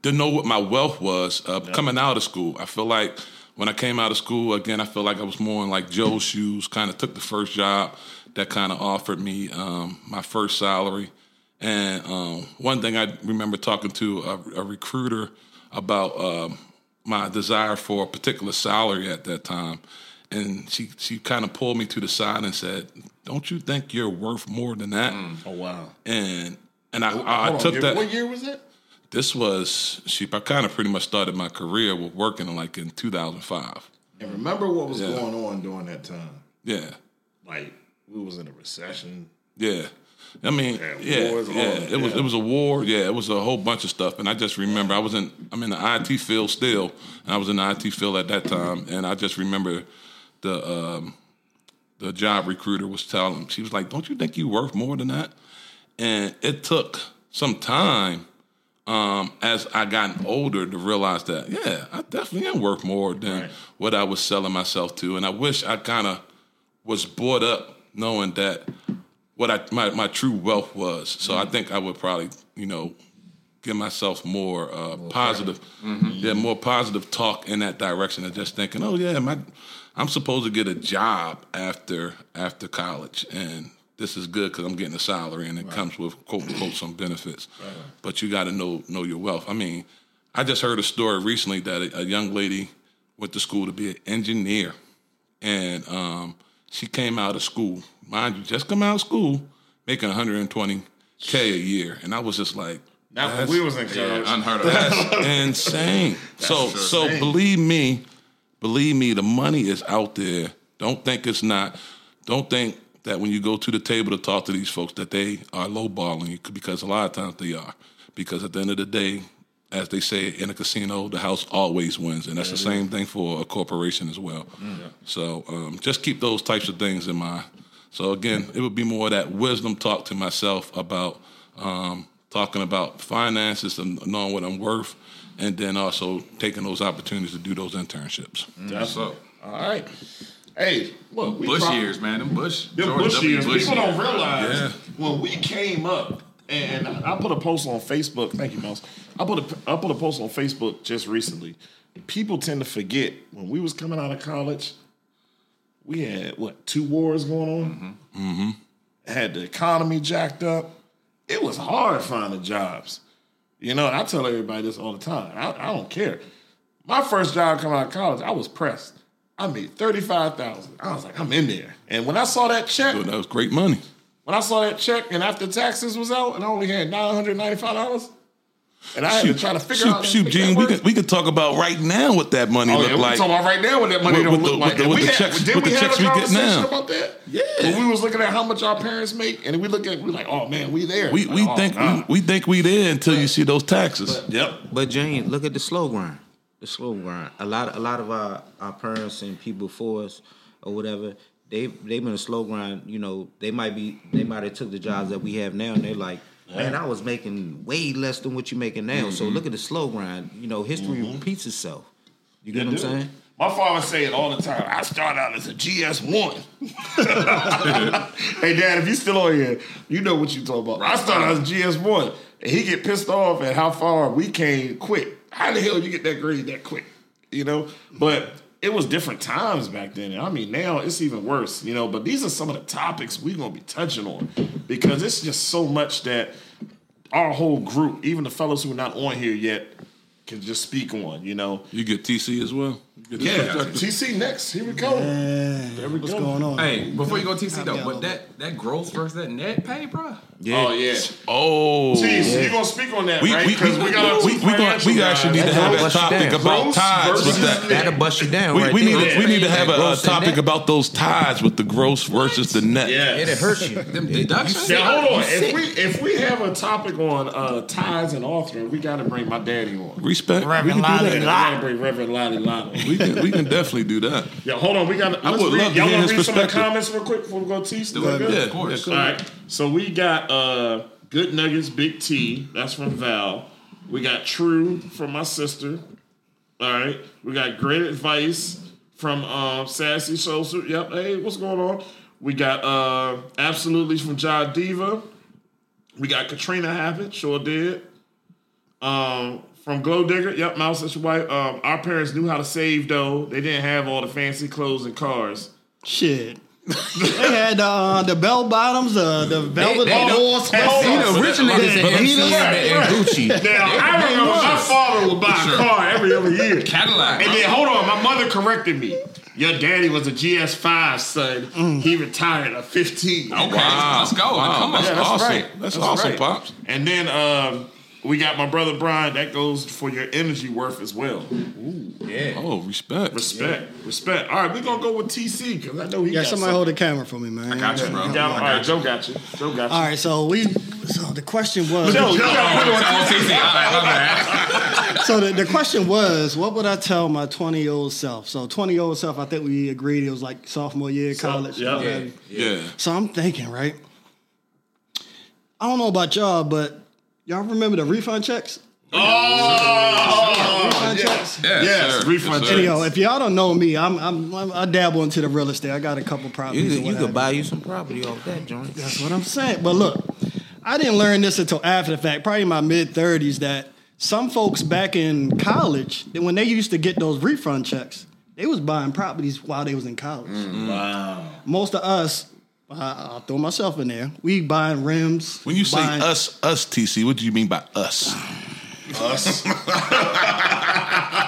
Speaker 2: didn't know what my wealth was uh, coming out of school. I feel like when I came out of school, again, I felt like I was more in like Joe's shoes. Kind of took the first job that kind of offered me um, my first salary. And um, one thing I remember talking to a, a recruiter about um, my desire for a particular salary at that time, and she she kind of pulled me to the side and said, "Don't you think you're worth more than that?"
Speaker 1: Oh wow.
Speaker 2: And and I, I
Speaker 1: on,
Speaker 2: took
Speaker 1: Gibby,
Speaker 2: that.
Speaker 1: What year was that?
Speaker 2: This was she. I kind of pretty much started my career with working like in 2005.
Speaker 1: And remember what was
Speaker 2: Yeah.
Speaker 1: going on during that time?
Speaker 2: Yeah.
Speaker 1: Like we was in a recession.
Speaker 2: Yeah. I mean,
Speaker 1: Yeah,
Speaker 2: yeah,
Speaker 1: wars,
Speaker 2: yeah. It was it was a war. Yeah, it was a whole bunch of stuff. And I just remember I was in I'm in the IT field still, and I was in the IT field at that time. And I just remember the um, the job recruiter was telling she was like, "Don't you think you worth more than that?" And it took some time um, as I gotten older to realize that yeah, I definitely am worth more than
Speaker 1: Right.
Speaker 2: what I was selling myself to. And I wish I kind of was brought up knowing that what I my, my true wealth was. So I think I would probably, you know, give myself more uh, positive, yeah, more positive talk in that direction of just thinking, oh yeah, my, I'm supposed to get a job after after college, and this is good because I'm getting a salary, and it comes with quote unquote some benefits. But you got to know know your wealth. I mean, I just heard a story recently that a, a young lady went to school to be an engineer, and um, she came out of school, mind you, just come out of school making 120k a year, and I was just like,
Speaker 1: That when
Speaker 2: That's-
Speaker 1: we was in college.
Speaker 6: Unheard of.
Speaker 2: that's (laughs) insane. so so believe me, believe me, the money is out there. Don't think it's not. Don't think that when you go to the table to talk to these folks that they are lowballing you because a lot of times they are. Because at the end of the day, as they say in a casino, the house always wins, and that's the same thing for a corporation as well. So um, just keep those types of things in mind. So again, it would be more of that wisdom talk to myself about um, talking about finances and knowing what I'm worth, and then also taking those opportunities to do those internships.
Speaker 1: That's
Speaker 6: up.
Speaker 1: All right. Hey, look, we
Speaker 6: Bush
Speaker 1: dropped-
Speaker 6: years, man. Them Bush.
Speaker 1: Them
Speaker 6: George
Speaker 1: Bush
Speaker 6: W.
Speaker 1: years.
Speaker 6: Bush
Speaker 1: People don't realize
Speaker 2: Yeah.
Speaker 1: when we came up, and I put a post on Facebook. Thank you, Mouse. I put a I put a post on Facebook just recently. People tend to forget when we was coming out of college, we had what two wars going on. Mm-hmm. Had the economy jacked up. It was hard finding jobs. You know, and I tell everybody this all the time. I, I don't care. My first job coming out of college, I was pressed. I made thirty five thousand. I was like, I'm in there. And when I saw that check,
Speaker 2: So that was great money.
Speaker 1: when I saw that check and after taxes was out and I only had nine hundred ninety five dollars, and I had to try to figure
Speaker 2: shoot,
Speaker 1: out.
Speaker 2: shoot,
Speaker 1: make
Speaker 2: Gene,
Speaker 1: that
Speaker 2: we could we could talk about right now what that money
Speaker 1: Oh
Speaker 2: looked
Speaker 1: yeah, we
Speaker 2: like.
Speaker 1: talking about right now what that money
Speaker 2: With-
Speaker 1: don't
Speaker 2: with
Speaker 1: look
Speaker 2: the-
Speaker 1: like.
Speaker 2: with the-
Speaker 1: And
Speaker 2: with
Speaker 1: we
Speaker 2: the
Speaker 1: had-
Speaker 2: checks-
Speaker 1: didn't
Speaker 2: with
Speaker 1: we
Speaker 2: the
Speaker 1: have
Speaker 2: checks
Speaker 1: a
Speaker 2: we get
Speaker 1: conversation
Speaker 2: now.
Speaker 1: about that?
Speaker 2: Yeah.
Speaker 1: When we was looking at how much our parents make, and we look at we like, oh man, we there.
Speaker 2: we
Speaker 1: Like,
Speaker 2: we
Speaker 1: oh,
Speaker 2: think
Speaker 1: God.
Speaker 2: we, we think we there until you see those taxes.
Speaker 1: Yep.
Speaker 4: But Jane, look at the slow grind. The slow grind. A lot, a lot of our, our parents and people before us or whatever, they they've been a slow grind. You know, they might be they might have took the jobs that we have now, and they're like, man, I was making way less than what you're making now. So
Speaker 1: Mm-hmm.
Speaker 4: look at the slow grind. You know, history repeats itself. You get what I'm saying?
Speaker 1: My father say it all the time. I start out as a GS one. (laughs) hey, Dad, if you still on here, you know what you talking about. I started out as GS one, and he get pissed off at how far we came quick. How the hell you get that grade that quick? You know, but it was different times back then. I mean, now it's even worse. You know, but these are some of the topics we're gonna be touching on because it's just so much that our whole group, even the fellows who are not on here yet, can just speak on. You know.
Speaker 2: You get TC as well. You
Speaker 1: Yeah. TC next. Here we go.
Speaker 3: there
Speaker 1: we
Speaker 3: What's
Speaker 1: go.
Speaker 3: going on?
Speaker 6: Hey, before you go TC though, but that that gross versus that net pay, bro.
Speaker 4: Yeah.
Speaker 1: Oh yeah.
Speaker 2: Oh,
Speaker 1: Jeez, you gonna speak on that,
Speaker 2: we,
Speaker 1: right?
Speaker 2: we, we,
Speaker 1: Because we, got
Speaker 2: we, we, gonna, we actually need to have a topic about ties with
Speaker 1: versus
Speaker 2: that.
Speaker 4: That'll bust you down.
Speaker 2: We,
Speaker 4: right
Speaker 2: we need to, we need to have a, a
Speaker 4: Gross and
Speaker 2: topic about those ties with the gross versus the net.
Speaker 1: Yeah.
Speaker 4: It hurts you.
Speaker 6: Them deductions.
Speaker 1: Now hold on. If we if we have a topic on uh, ties and authoring, we got to bring my daddy on.
Speaker 2: Respect.
Speaker 3: Reverend
Speaker 2: we
Speaker 3: Lolly
Speaker 1: We got to bring Reverend Lottie Lottie.
Speaker 2: We can, we can definitely do that.
Speaker 1: Yeah, hold on. We got.
Speaker 2: I would
Speaker 1: read,
Speaker 2: love to
Speaker 1: y'all
Speaker 2: hear his
Speaker 1: read some of the
Speaker 2: perspective.
Speaker 1: comments real quick before we go to Still
Speaker 6: it.
Speaker 1: good?
Speaker 2: Yeah,
Speaker 6: Of course.
Speaker 2: yeah,
Speaker 1: All right. So we got uh Good Nuggets Big T. That's from Val. We got True from my sister. All right. We got Great Advice from um, Sassy Social. Yep. Hey, what's going on? We got uh Absolutely from John Diva. We got Katrina Happett. Sure did. Um, from Glow Digger. Yep. Mouse that's your wife. Um, our parents knew how to save though. They didn't have all the fancy clothes and cars.
Speaker 3: Shit. (laughs) they had uh, the bell bottoms, uh, the velvet
Speaker 4: they
Speaker 3: horse.
Speaker 1: Hey, hold
Speaker 4: He
Speaker 1: on.
Speaker 4: the originated in
Speaker 1: Right,
Speaker 4: MCM and
Speaker 1: right.
Speaker 4: Gucci.
Speaker 1: Now I remember my father would buy a car every other year.
Speaker 6: Cadillac.
Speaker 1: And then hold on, my mother corrected me. Your daddy was a GS5 son. He retired at 15.
Speaker 6: Okay,
Speaker 2: Wow.
Speaker 6: let's go.
Speaker 2: Wow,
Speaker 6: Come on.
Speaker 2: that's
Speaker 1: Yeah, that's
Speaker 2: awesome.
Speaker 1: right.
Speaker 2: That's,
Speaker 1: That's
Speaker 2: awesome,
Speaker 1: right.
Speaker 2: pops.
Speaker 1: And then um, we got my brother Brian. That goes for your energy worth as well.
Speaker 4: Ooh, yeah.
Speaker 2: Oh, respect.
Speaker 1: Respect, respect. All right, we're gonna go with TC because I know he
Speaker 3: Yeah,
Speaker 1: got
Speaker 3: somebody
Speaker 1: something.
Speaker 3: hold the camera for me, man.
Speaker 6: I got you, bro.
Speaker 1: You got- all right, Joe got you. Joe got you.
Speaker 3: All right, so we. So the question was.
Speaker 1: Joe, you got (laughs)
Speaker 6: Oh, TC, all right, my bad. (laughs)
Speaker 3: So the, the question was, what would I tell my 20 year old self? So 20 year old self, I think we agreed it was like sophomore year of college.
Speaker 1: yeah.
Speaker 3: whatever.
Speaker 2: Yeah.
Speaker 3: So I'm thinking, right? I don't know about y'all, but y'all remember the refund checks?
Speaker 1: Oh,
Speaker 3: refund
Speaker 1: yeah.
Speaker 3: checks.
Speaker 2: Yeah,
Speaker 1: Yes,
Speaker 2: sir.
Speaker 1: refund
Speaker 2: Yes, sir.
Speaker 1: check.
Speaker 3: Yo, if y'all don't know me, I'm, I'm, I'm I dabble into the real estate. I got a couple
Speaker 4: You,
Speaker 3: properties.
Speaker 4: could- you
Speaker 3: what
Speaker 4: could buy you some property off that joint.
Speaker 3: That's what I'm saying. But look, I didn't learn this until after the fact, probably in my mid 30s, that some folks back in college, when they used to get those refund checks, they was buying properties while they was in college.
Speaker 1: Wow.
Speaker 3: Most of us, I, I'll throw myself in there, we buying rims.
Speaker 2: When you say us, us, TC, what do you mean by us?
Speaker 1: Us. (laughs)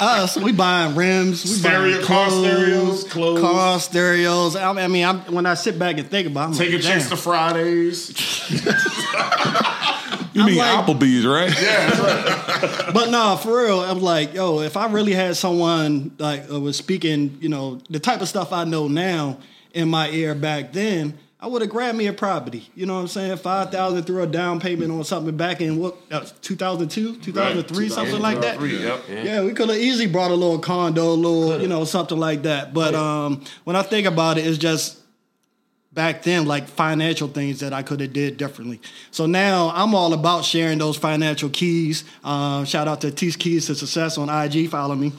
Speaker 3: us, we buying rims, we
Speaker 1: Stereo-
Speaker 3: buying
Speaker 1: car
Speaker 3: clothes,
Speaker 1: stereos, clothes.
Speaker 3: car stereos. I I mean, I'm, when I sit back and think about, it, I'm
Speaker 1: Taking
Speaker 3: like,
Speaker 1: chicks
Speaker 3: damn.
Speaker 1: to Fridays. (laughs)
Speaker 2: You
Speaker 3: I'm
Speaker 2: mean
Speaker 3: like-
Speaker 2: Applebee's, right? Yeah. (laughs)
Speaker 3: but no, for real, I'm like, yo, if I really had someone like uh, was speaking, you know, the type of stuff I know now in my ear back then, I would have grabbed me a property. You know what I'm saying? Five thousand through a down payment on something back in what, uh, 2002, 2003, something like that.
Speaker 1: Yep.
Speaker 3: Yeah, we could have easily brought a little condo, a little, you know, something like that. But um, when I think about it, it's just back then like financial things that I could have did differently. So now I'm all about sharing those financial keys. Um, shout out to T's Keys to Success on IG. Follow me.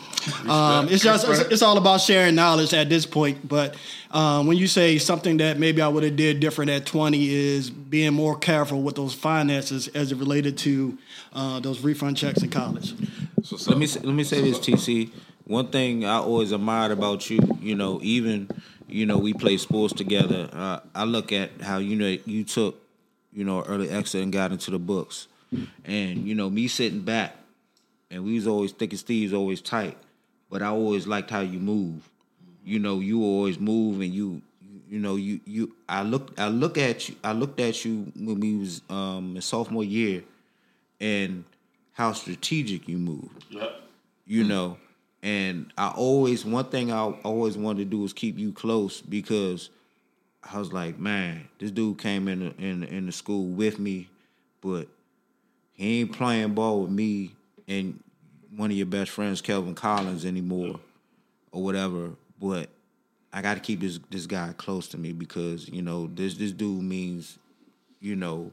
Speaker 3: Um, it's just it's, it's all about sharing knowledge at this point. But um, when you say something that maybe I would have did different at 20 is being more careful with those finances as it related to uh, those refund checks in college.
Speaker 6: So, so,
Speaker 4: Let me let me say this, TC. One thing I always admired about you, you know, even you know we play sports together. Uh, I look at how you know you took, you know, early exit and got into the books, and you know me sitting back, and we was always thick as thieves, always tight, but I always liked how you move. You know, you always move, and you, you know, you you. I look, I look at you. I looked at you when we was um in sophomore year, and how strategic you move
Speaker 1: Yep.
Speaker 4: you know. And I always one thing I always wanted to do was keep you close because I was like, man, this dude came in the, in in the school with me, but he ain't playing ball with me and one of your best friends, Kelvin Collins, anymore, or whatever. But I got to keep this this guy close to me because you know this this dude means, you know,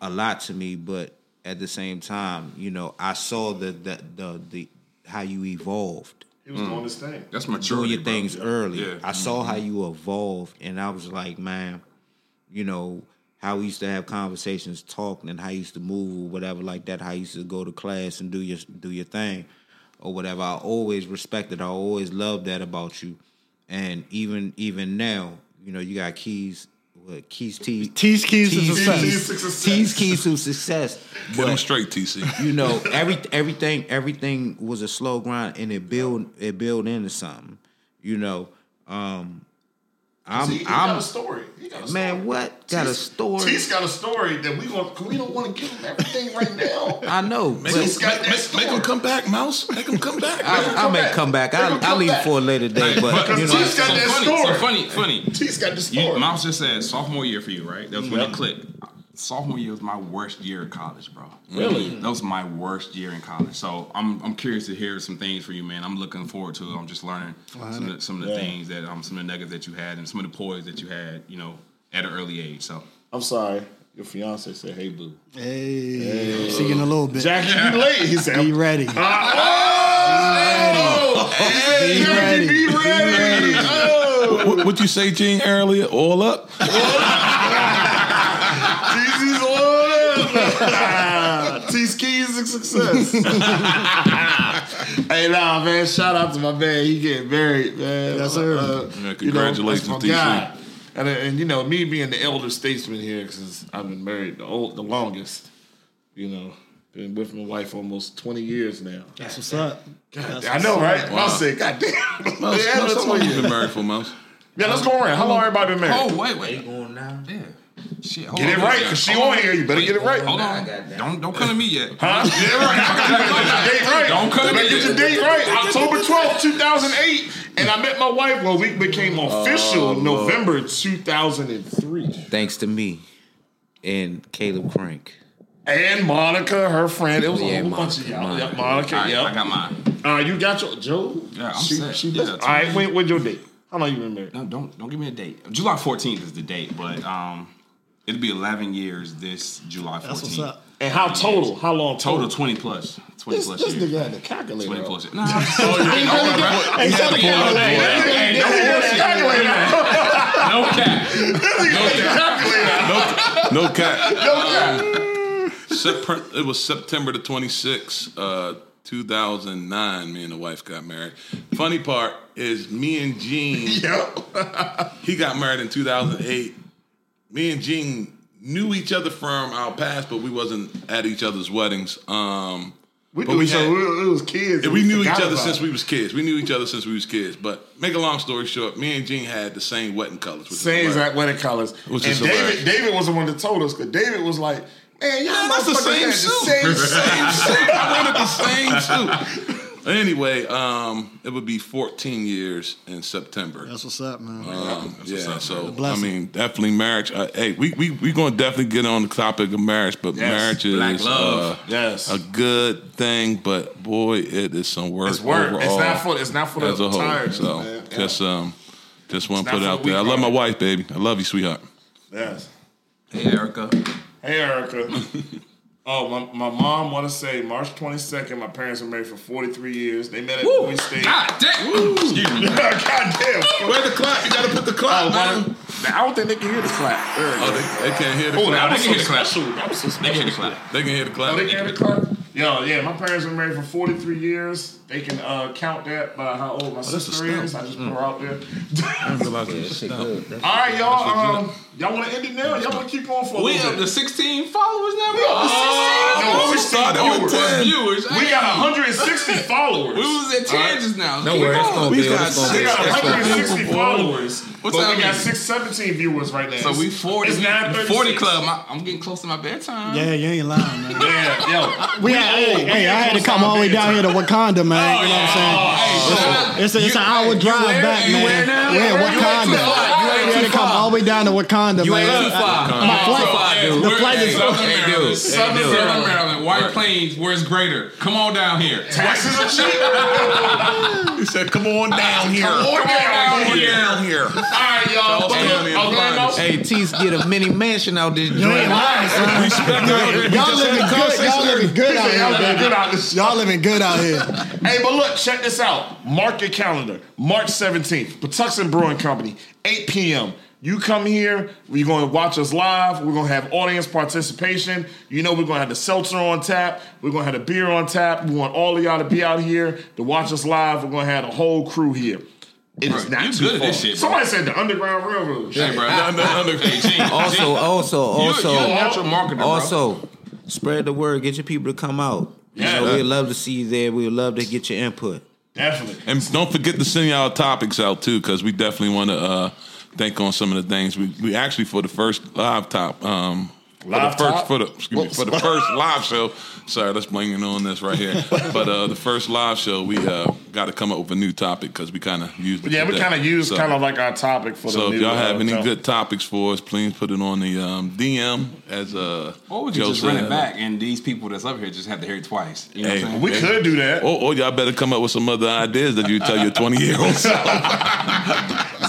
Speaker 4: a lot to me. But at the same time, you know, I saw the the the, the how you evolved
Speaker 1: He was doing his thing.
Speaker 6: that's
Speaker 4: doing
Speaker 6: maturity.
Speaker 4: your
Speaker 6: bro.
Speaker 4: things early.
Speaker 6: Yeah.
Speaker 4: I saw mm-hmm. how you evolved, and I was like, man, you know how we used to have conversations, talking, and how you used to move or whatever like that. How you used to go to class and do your do your thing or whatever. I always respected. I always loved that about you, and even even now, you know, you got keys. What keys? T.
Speaker 3: T's keys to success.
Speaker 1: Keys.
Speaker 4: T's keys to success.
Speaker 2: Get them
Speaker 4: But
Speaker 2: straight, TC.
Speaker 4: you know, every everything everything was a slow grind and it build it build into something. You know, um I'm
Speaker 1: he, he
Speaker 4: I'm
Speaker 1: a story. He got a
Speaker 4: man,
Speaker 1: story.
Speaker 4: what got a story?
Speaker 1: T's got a story that we want. We don't want to give him everything right now. (laughs)
Speaker 4: I know,
Speaker 2: Make,
Speaker 4: but
Speaker 1: He's got that
Speaker 2: make,
Speaker 1: story.
Speaker 2: make them come back, Mouse. Make them come back. (laughs)
Speaker 4: I, I may
Speaker 1: back.
Speaker 4: come back.
Speaker 1: Make
Speaker 4: I
Speaker 1: him
Speaker 4: I
Speaker 1: come
Speaker 4: leave
Speaker 1: back.
Speaker 4: for a later day, but you know,
Speaker 1: T's got
Speaker 6: so
Speaker 1: that
Speaker 6: funny,
Speaker 1: story.
Speaker 6: So funny, funny.
Speaker 1: T's got the
Speaker 6: You,
Speaker 1: story.
Speaker 6: Mouse just said sophomore year for you, right? That was when
Speaker 1: Yep.
Speaker 6: it clicked. Sophomore year was my worst year in college, bro.
Speaker 1: Really?
Speaker 6: That was my worst year in college. So I'm I'm curious to hear some things from you, man. I'm looking forward to it. I'm just learning some of the, some of the
Speaker 1: Yeah.
Speaker 6: things that um some of the nuggets that you had and some of the poise that you had, you know, at an early age. So
Speaker 1: I'm sorry. Your fiance said, "Hey, boo."
Speaker 3: Hey, see you in a little bit.
Speaker 1: Jackie, you late? He said,
Speaker 3: Be ready.
Speaker 1: "Oh, hey,
Speaker 3: Be
Speaker 1: Jackie,
Speaker 3: ready.
Speaker 1: be ready." Oh,
Speaker 2: what, what you say, Gene, earlier? All up?
Speaker 1: On up. T's keys to success. (laughs) hey, nah, man. Shout out to my man. He getting married, man.
Speaker 3: Yes, sir.
Speaker 1: Uh,
Speaker 2: Yeah,
Speaker 1: you know, that's
Speaker 2: congratulations,
Speaker 1: my
Speaker 2: TC.
Speaker 1: And, uh, and you know, me being the elder statesman here, because I've been married the old, the longest. You know, been with my wife almost twenty years now.
Speaker 3: That's what's up.
Speaker 1: God,
Speaker 3: That's
Speaker 1: I know,
Speaker 3: what's
Speaker 1: right?
Speaker 2: Wow.
Speaker 1: I said, God damn.
Speaker 2: Mouse,
Speaker 1: Yeah,
Speaker 2: Mouse,
Speaker 1: that's
Speaker 2: how long you
Speaker 1: you-
Speaker 2: been married for, Mouse?
Speaker 1: yeah, let's go around. How long everybody been married?
Speaker 6: Oh wait, wait.
Speaker 4: going now.
Speaker 6: Yeah. Shit, hold
Speaker 1: Get it right, cause she
Speaker 6: Hold
Speaker 1: on here. You better get it right.
Speaker 6: Hold on. Don't don't come to me yet.
Speaker 1: Huh? (laughs) Get it right. You better get your date right.
Speaker 6: Don't cut
Speaker 1: You better
Speaker 6: me.
Speaker 1: get your date right. October twelfth, two thousand eight, and I met my wife. Well, we became official November two thousand and three.
Speaker 4: Thanks to me and Caleb Crank.
Speaker 1: And Monica, her friend. It was
Speaker 4: Yeah,
Speaker 1: a whole bunch of
Speaker 4: Monica,
Speaker 1: y'all.
Speaker 4: Monica.
Speaker 1: Yep, Monica.
Speaker 6: All right,
Speaker 1: yep.
Speaker 6: I got mine.
Speaker 1: Uh, you got your Joe.
Speaker 6: Yeah, I'm
Speaker 1: she,
Speaker 6: set.
Speaker 1: She
Speaker 6: Yeah,
Speaker 1: All right, when when's your date? How long you been married?
Speaker 6: No, don't don't give me a date. July 14th is the date, but um, it'll be 11 years this July 14th.
Speaker 3: That's what's up.
Speaker 1: And how total? How long
Speaker 6: Total 20 plus. 20
Speaker 1: This,
Speaker 6: plus
Speaker 1: this
Speaker 6: years.
Speaker 1: nigga had the calculator.
Speaker 6: 20
Speaker 1: up.
Speaker 6: plus. (laughs) Nah, I'm just- don't worry about it.
Speaker 1: Hey, tell the calculator.
Speaker 6: Hey, don't
Speaker 1: Hey,
Speaker 6: bullshit.
Speaker 1: calculator.
Speaker 6: No cap.
Speaker 2: No cap.
Speaker 1: No cap.
Speaker 2: September, it was September the 26th, uh, 2009. Me and the wife got married. Funny part is me and Gene, (laughs)
Speaker 1: Yep.
Speaker 2: he got married in 2008. Me and Gene knew each other from our past, but we wasn't at each other's weddings. Um,
Speaker 1: We
Speaker 2: But
Speaker 1: knew
Speaker 2: we
Speaker 1: each other. we was kids.
Speaker 2: we knew each other since
Speaker 1: it.
Speaker 2: we was kids. We knew each other since we was kids. But make a long story short, me and Gene had the same wedding colors.
Speaker 1: Same exact wedding colors.
Speaker 2: Which
Speaker 1: and David,
Speaker 2: hilarious.
Speaker 1: David was the one that told us because David was like, "Man, y'all
Speaker 2: that's the same suit.
Speaker 1: the same suit."
Speaker 2: I wanted the same suit. (laughs) Anyway, um, it would be 14 years in September.
Speaker 3: That's what's up, man.
Speaker 2: Um, yeah, so I mean, definitely marriage. Uh, hey, we we we gonna definitely get on the topic of marriage, but
Speaker 1: Yes,
Speaker 2: marriage is
Speaker 6: black love.
Speaker 2: uh,
Speaker 1: Yes.
Speaker 2: a good thing. But boy, it is some work.
Speaker 1: It's work. It's not for. It's not for the
Speaker 2: as a whole.
Speaker 1: tired.
Speaker 2: So
Speaker 1: man.
Speaker 2: Just um, just want to put it out
Speaker 1: for the
Speaker 2: there. I love my wife, baby. I love you, sweetheart.
Speaker 1: yes.
Speaker 6: Hey, Erica.
Speaker 1: Hey, Erica. (laughs) oh, my, my mom want to say March 22nd. My parents were married for 43 years. They met at
Speaker 6: Woo.
Speaker 1: Bowie State.
Speaker 6: God damn. Excuse me. (laughs)
Speaker 1: God damn.
Speaker 2: Where the clap? You gotta put the
Speaker 1: Oh,
Speaker 2: clap,
Speaker 1: man. I don't think they can hear the clap. There
Speaker 2: Oh, they, they can't hear the
Speaker 1: Oh, that
Speaker 2: clap.
Speaker 1: was
Speaker 6: they can hear the clap.
Speaker 1: special. That was so
Speaker 6: They can hear the clap.
Speaker 2: They can hear the clap.
Speaker 1: Oh, they can hear the clap? Yo, yeah, my parents were married for 43 years. They can uh, count that by how old my
Speaker 2: that's a
Speaker 1: sister is. I just put her out there.
Speaker 2: I realize
Speaker 4: Yeah,
Speaker 2: it's
Speaker 4: that
Speaker 2: a
Speaker 4: good.
Speaker 1: All right, y'all. Um, y'all want to end it now? Y'all want to keep on for a
Speaker 6: We
Speaker 1: little
Speaker 6: up
Speaker 1: bit?
Speaker 6: to 16 followers now.
Speaker 1: We up to 16. No,
Speaker 2: we
Speaker 1: 16
Speaker 2: started with
Speaker 1: viewers.
Speaker 2: 10.
Speaker 6: viewers.
Speaker 1: We got 160 (laughs) followers.
Speaker 6: We was at 10 just now.
Speaker 4: Don't worry, it's gonna
Speaker 2: We
Speaker 4: build.
Speaker 2: got
Speaker 4: It's gonna
Speaker 1: We
Speaker 4: build.
Speaker 1: got
Speaker 4: It's gonna build.
Speaker 1: 160 followers.
Speaker 6: What's
Speaker 1: but
Speaker 6: that
Speaker 1: we got 617 viewers right now.
Speaker 6: So we 40,
Speaker 1: It's 9:36.
Speaker 6: 40 club. My, I'm getting close to my bedtime.
Speaker 3: Yeah, you ain't lying, man. (laughs)
Speaker 1: Yeah, yo.
Speaker 3: We had, hey,
Speaker 1: old.
Speaker 3: hey,
Speaker 1: We
Speaker 3: I had to come all the way down here to Wakanda, man. you know what I'm oh, saying?
Speaker 6: Oh, hey,
Speaker 3: It's, a, it's an hour drive back, man.
Speaker 6: where?
Speaker 3: We're in
Speaker 6: You ain't too
Speaker 3: Wakanda.
Speaker 6: Far. You ain't
Speaker 3: We had
Speaker 6: too
Speaker 3: to come all the way down to Wakanda,
Speaker 4: You
Speaker 3: man.
Speaker 4: ain't too far.
Speaker 3: My flight,
Speaker 6: Hey,
Speaker 3: the flight is.
Speaker 6: Southern
Speaker 4: Hey,
Speaker 6: Maryland.
Speaker 4: dude.
Speaker 6: Southern Southern Maryland. White Plains, where's greater? Come on down here. (laughs)
Speaker 1: Taxes are cheap.
Speaker 2: He said, "Come on down here.
Speaker 1: Come on down here.
Speaker 2: down here."
Speaker 1: All right, y'all.
Speaker 2: Tell
Speaker 1: But
Speaker 2: us
Speaker 1: look,
Speaker 2: down here.
Speaker 1: Orlando.
Speaker 4: Hey, T's get a mini mansion out this
Speaker 3: You ain't
Speaker 4: joint.
Speaker 3: lying, son.
Speaker 2: Respect it.
Speaker 3: Y'all living good. Y'all living good out
Speaker 1: Y'all
Speaker 3: here,
Speaker 1: living
Speaker 3: baby.
Speaker 1: good out this-
Speaker 3: Y'all living good out here.
Speaker 1: Hey, but look, check this out. Mark your calendar. March 17th, Patuxent Brewing Company, 8 p.m. You come here, you're going to watch us live. We're going to have audience participation. You know, we're going to have the seltzer on tap. We're going to have the beer on tap. We want all of y'all to be out here to watch us live. We're going to have the whole crew here. It is
Speaker 6: Bro,
Speaker 1: not
Speaker 6: you
Speaker 1: too
Speaker 6: good at this shit, bro.
Speaker 1: Somebody said the Underground Railroad.
Speaker 6: Hey, bro.
Speaker 2: Under- under-
Speaker 6: Hey, Gene, (laughs)
Speaker 4: Also,
Speaker 6: Gene,
Speaker 4: also,
Speaker 6: you,
Speaker 4: also,
Speaker 6: you a natural marketer, bro.
Speaker 4: also, spread the word. Get your people to come out. You
Speaker 1: Yeah.
Speaker 4: know, we'd love to see you there. We'd love to get your input.
Speaker 1: Definitely.
Speaker 2: And don't forget to send y'all topics out too, because we definitely want to uh, think on some of the things. We we actually for the first live top, um,
Speaker 1: Live
Speaker 2: for the first
Speaker 1: top?
Speaker 2: for the excuse me, for the (laughs) first live show. Sorry, let's blame it on this right here. But uh, the first live show, we uh, got to come up with a new topic because we kind of used. It
Speaker 1: Yeah, we kind of used
Speaker 2: So-
Speaker 1: kind of like our topic for the
Speaker 2: So if
Speaker 1: new,
Speaker 2: y'all have
Speaker 1: uh,
Speaker 2: any
Speaker 1: show.
Speaker 2: good topics for us, please put it on the um, DM as uh.
Speaker 6: Or would you
Speaker 2: Joe
Speaker 6: just run it back and these people that's up here just have to hear it twice? You know
Speaker 2: Hey,
Speaker 6: what I'm saying?
Speaker 1: We could do that.
Speaker 2: Or, or y'all better come up with some other ideas that you tell your twenty year olds. (laughs)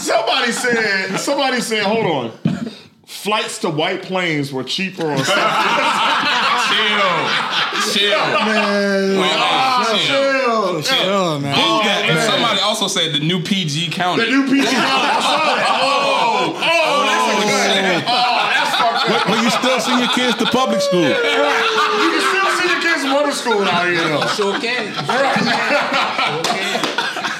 Speaker 1: Somebody said, somebody said, hold on. Flights to White Plains were cheaper on South. (laughs)
Speaker 6: Chill. Chill.
Speaker 3: Man,
Speaker 6: Wait, ah, hey, chill.
Speaker 3: sure, man.
Speaker 6: Oh, and somebody also said the new PG county.
Speaker 1: The new PG I saw that. Oh, oh, that's a good. Oh, oh that's fucked up.
Speaker 2: but you still send your kids to public school. (laughs)
Speaker 1: You can still see your kids in middle school out here though.
Speaker 4: Sure can. (laughs)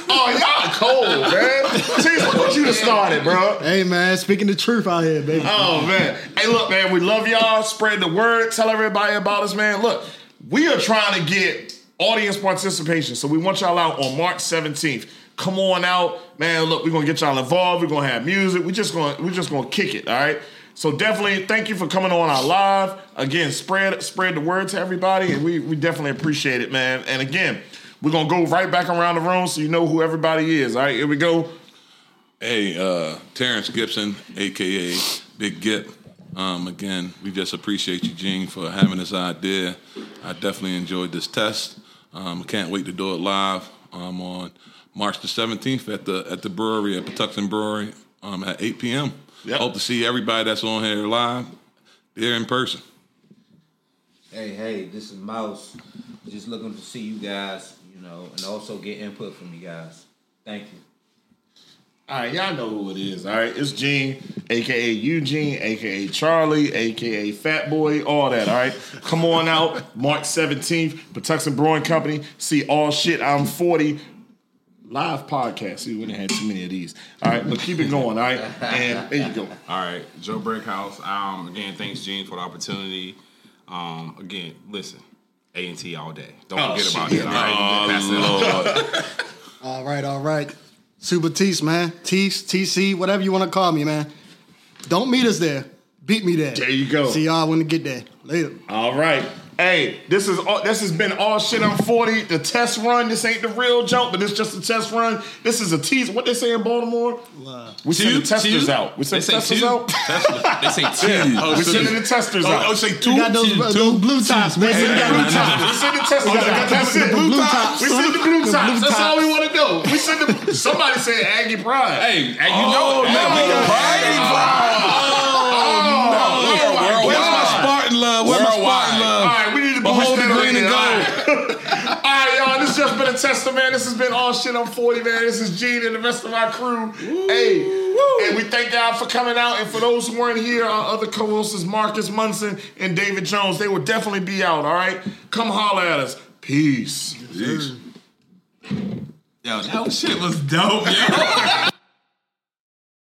Speaker 1: Oh, y'all cold, man. Tese, what you to start it, bro?
Speaker 3: Hey, man, speaking the truth out here, baby.
Speaker 1: Oh man. Hey, look, man, we love y'all. Spread the word. Tell everybody about us, man. Look, we are trying to get audience participation. So we want y'all out on March 17th. Come on out, man. Look, we're gonna get y'all involved. We're gonna have music. We just gonna we just gonna kick it, all right? So definitely thank you for coming on our live. Again, spread spread the word to everybody, and we we definitely appreciate it, man. And again, we're gonna go right back around the room so you know who everybody is. All right, here we go.
Speaker 2: Hey, uh, Terence Gibson, aka Big Gip. Um, again, we just appreciate you, Gene, for having this idea. I definitely enjoyed this test. Um, can't wait to do it live um, on March the 17th at the at the brewery at Patuxent Brewery um, at 8 p.m.
Speaker 1: Yep.
Speaker 2: Hope to see everybody that's on here live there in person.
Speaker 4: Hey, hey, this is Mouse. Just looking to see you guys, you know, and also get input from you guys. Thank you.
Speaker 1: All right, y'all know who it is. All right, it's Gene, aka Eugene, aka Charlie, aka Fat Boy, all that. All right, come on out, March seventeenth, Patuxent Brewing Company. See all shit. I'm forty. Live podcast. See, we didn't have too many of these. All right, but keep it going. All right, and there you go.
Speaker 6: All right, Joe Brickhouse. Um, again, thanks Gene for the opportunity. Um, again, listen, A and T all day. Don't
Speaker 1: Oh,
Speaker 6: forget about
Speaker 1: shit.
Speaker 6: that. All right, Pass it.
Speaker 3: All right, all right. Super Tese, man. Tese, TC, whatever you want to call me, man. Don't meet us there. Beat me there.
Speaker 1: There you go.
Speaker 3: See y'all when we get there. Later.
Speaker 1: All right. Hey, this is all, this has been all shit. I'm 40. The test run. This ain't the real joke, but it's just a test run. This is a tease. What they say in Baltimore? We send the testers
Speaker 6: two.
Speaker 1: out. We send
Speaker 6: They
Speaker 1: the testers
Speaker 6: two.
Speaker 1: out.
Speaker 6: They say (laughs) two.
Speaker 2: Oh,
Speaker 1: We
Speaker 2: so-
Speaker 1: sending the testers
Speaker 2: oh,
Speaker 1: out.
Speaker 2: oh, say two.
Speaker 3: We got those, uh,
Speaker 2: two,
Speaker 3: those blue tops, man. We oh, got blue tops.
Speaker 1: We send the testers out. That's it.
Speaker 3: the blue tops.
Speaker 1: We send the blue tops. That's all we want to do. We send the. Somebody said Aggie Pride.
Speaker 6: Hey, and you oh, know it.
Speaker 2: no,
Speaker 6: Hey,
Speaker 2: we got
Speaker 6: Pride.
Speaker 1: Oh. Been a tester, man. This has been all shit. I'm 40, man. This is Gene and the rest of my crew. Hey, and we thank y'all for coming out. And for those who weren't here, our other co-hosts is Marcus Munson and David Jones. They will definitely be out. All right, come holler at us. Peace.
Speaker 2: Peace.
Speaker 6: Yo, that shit was dope, yo. (laughs)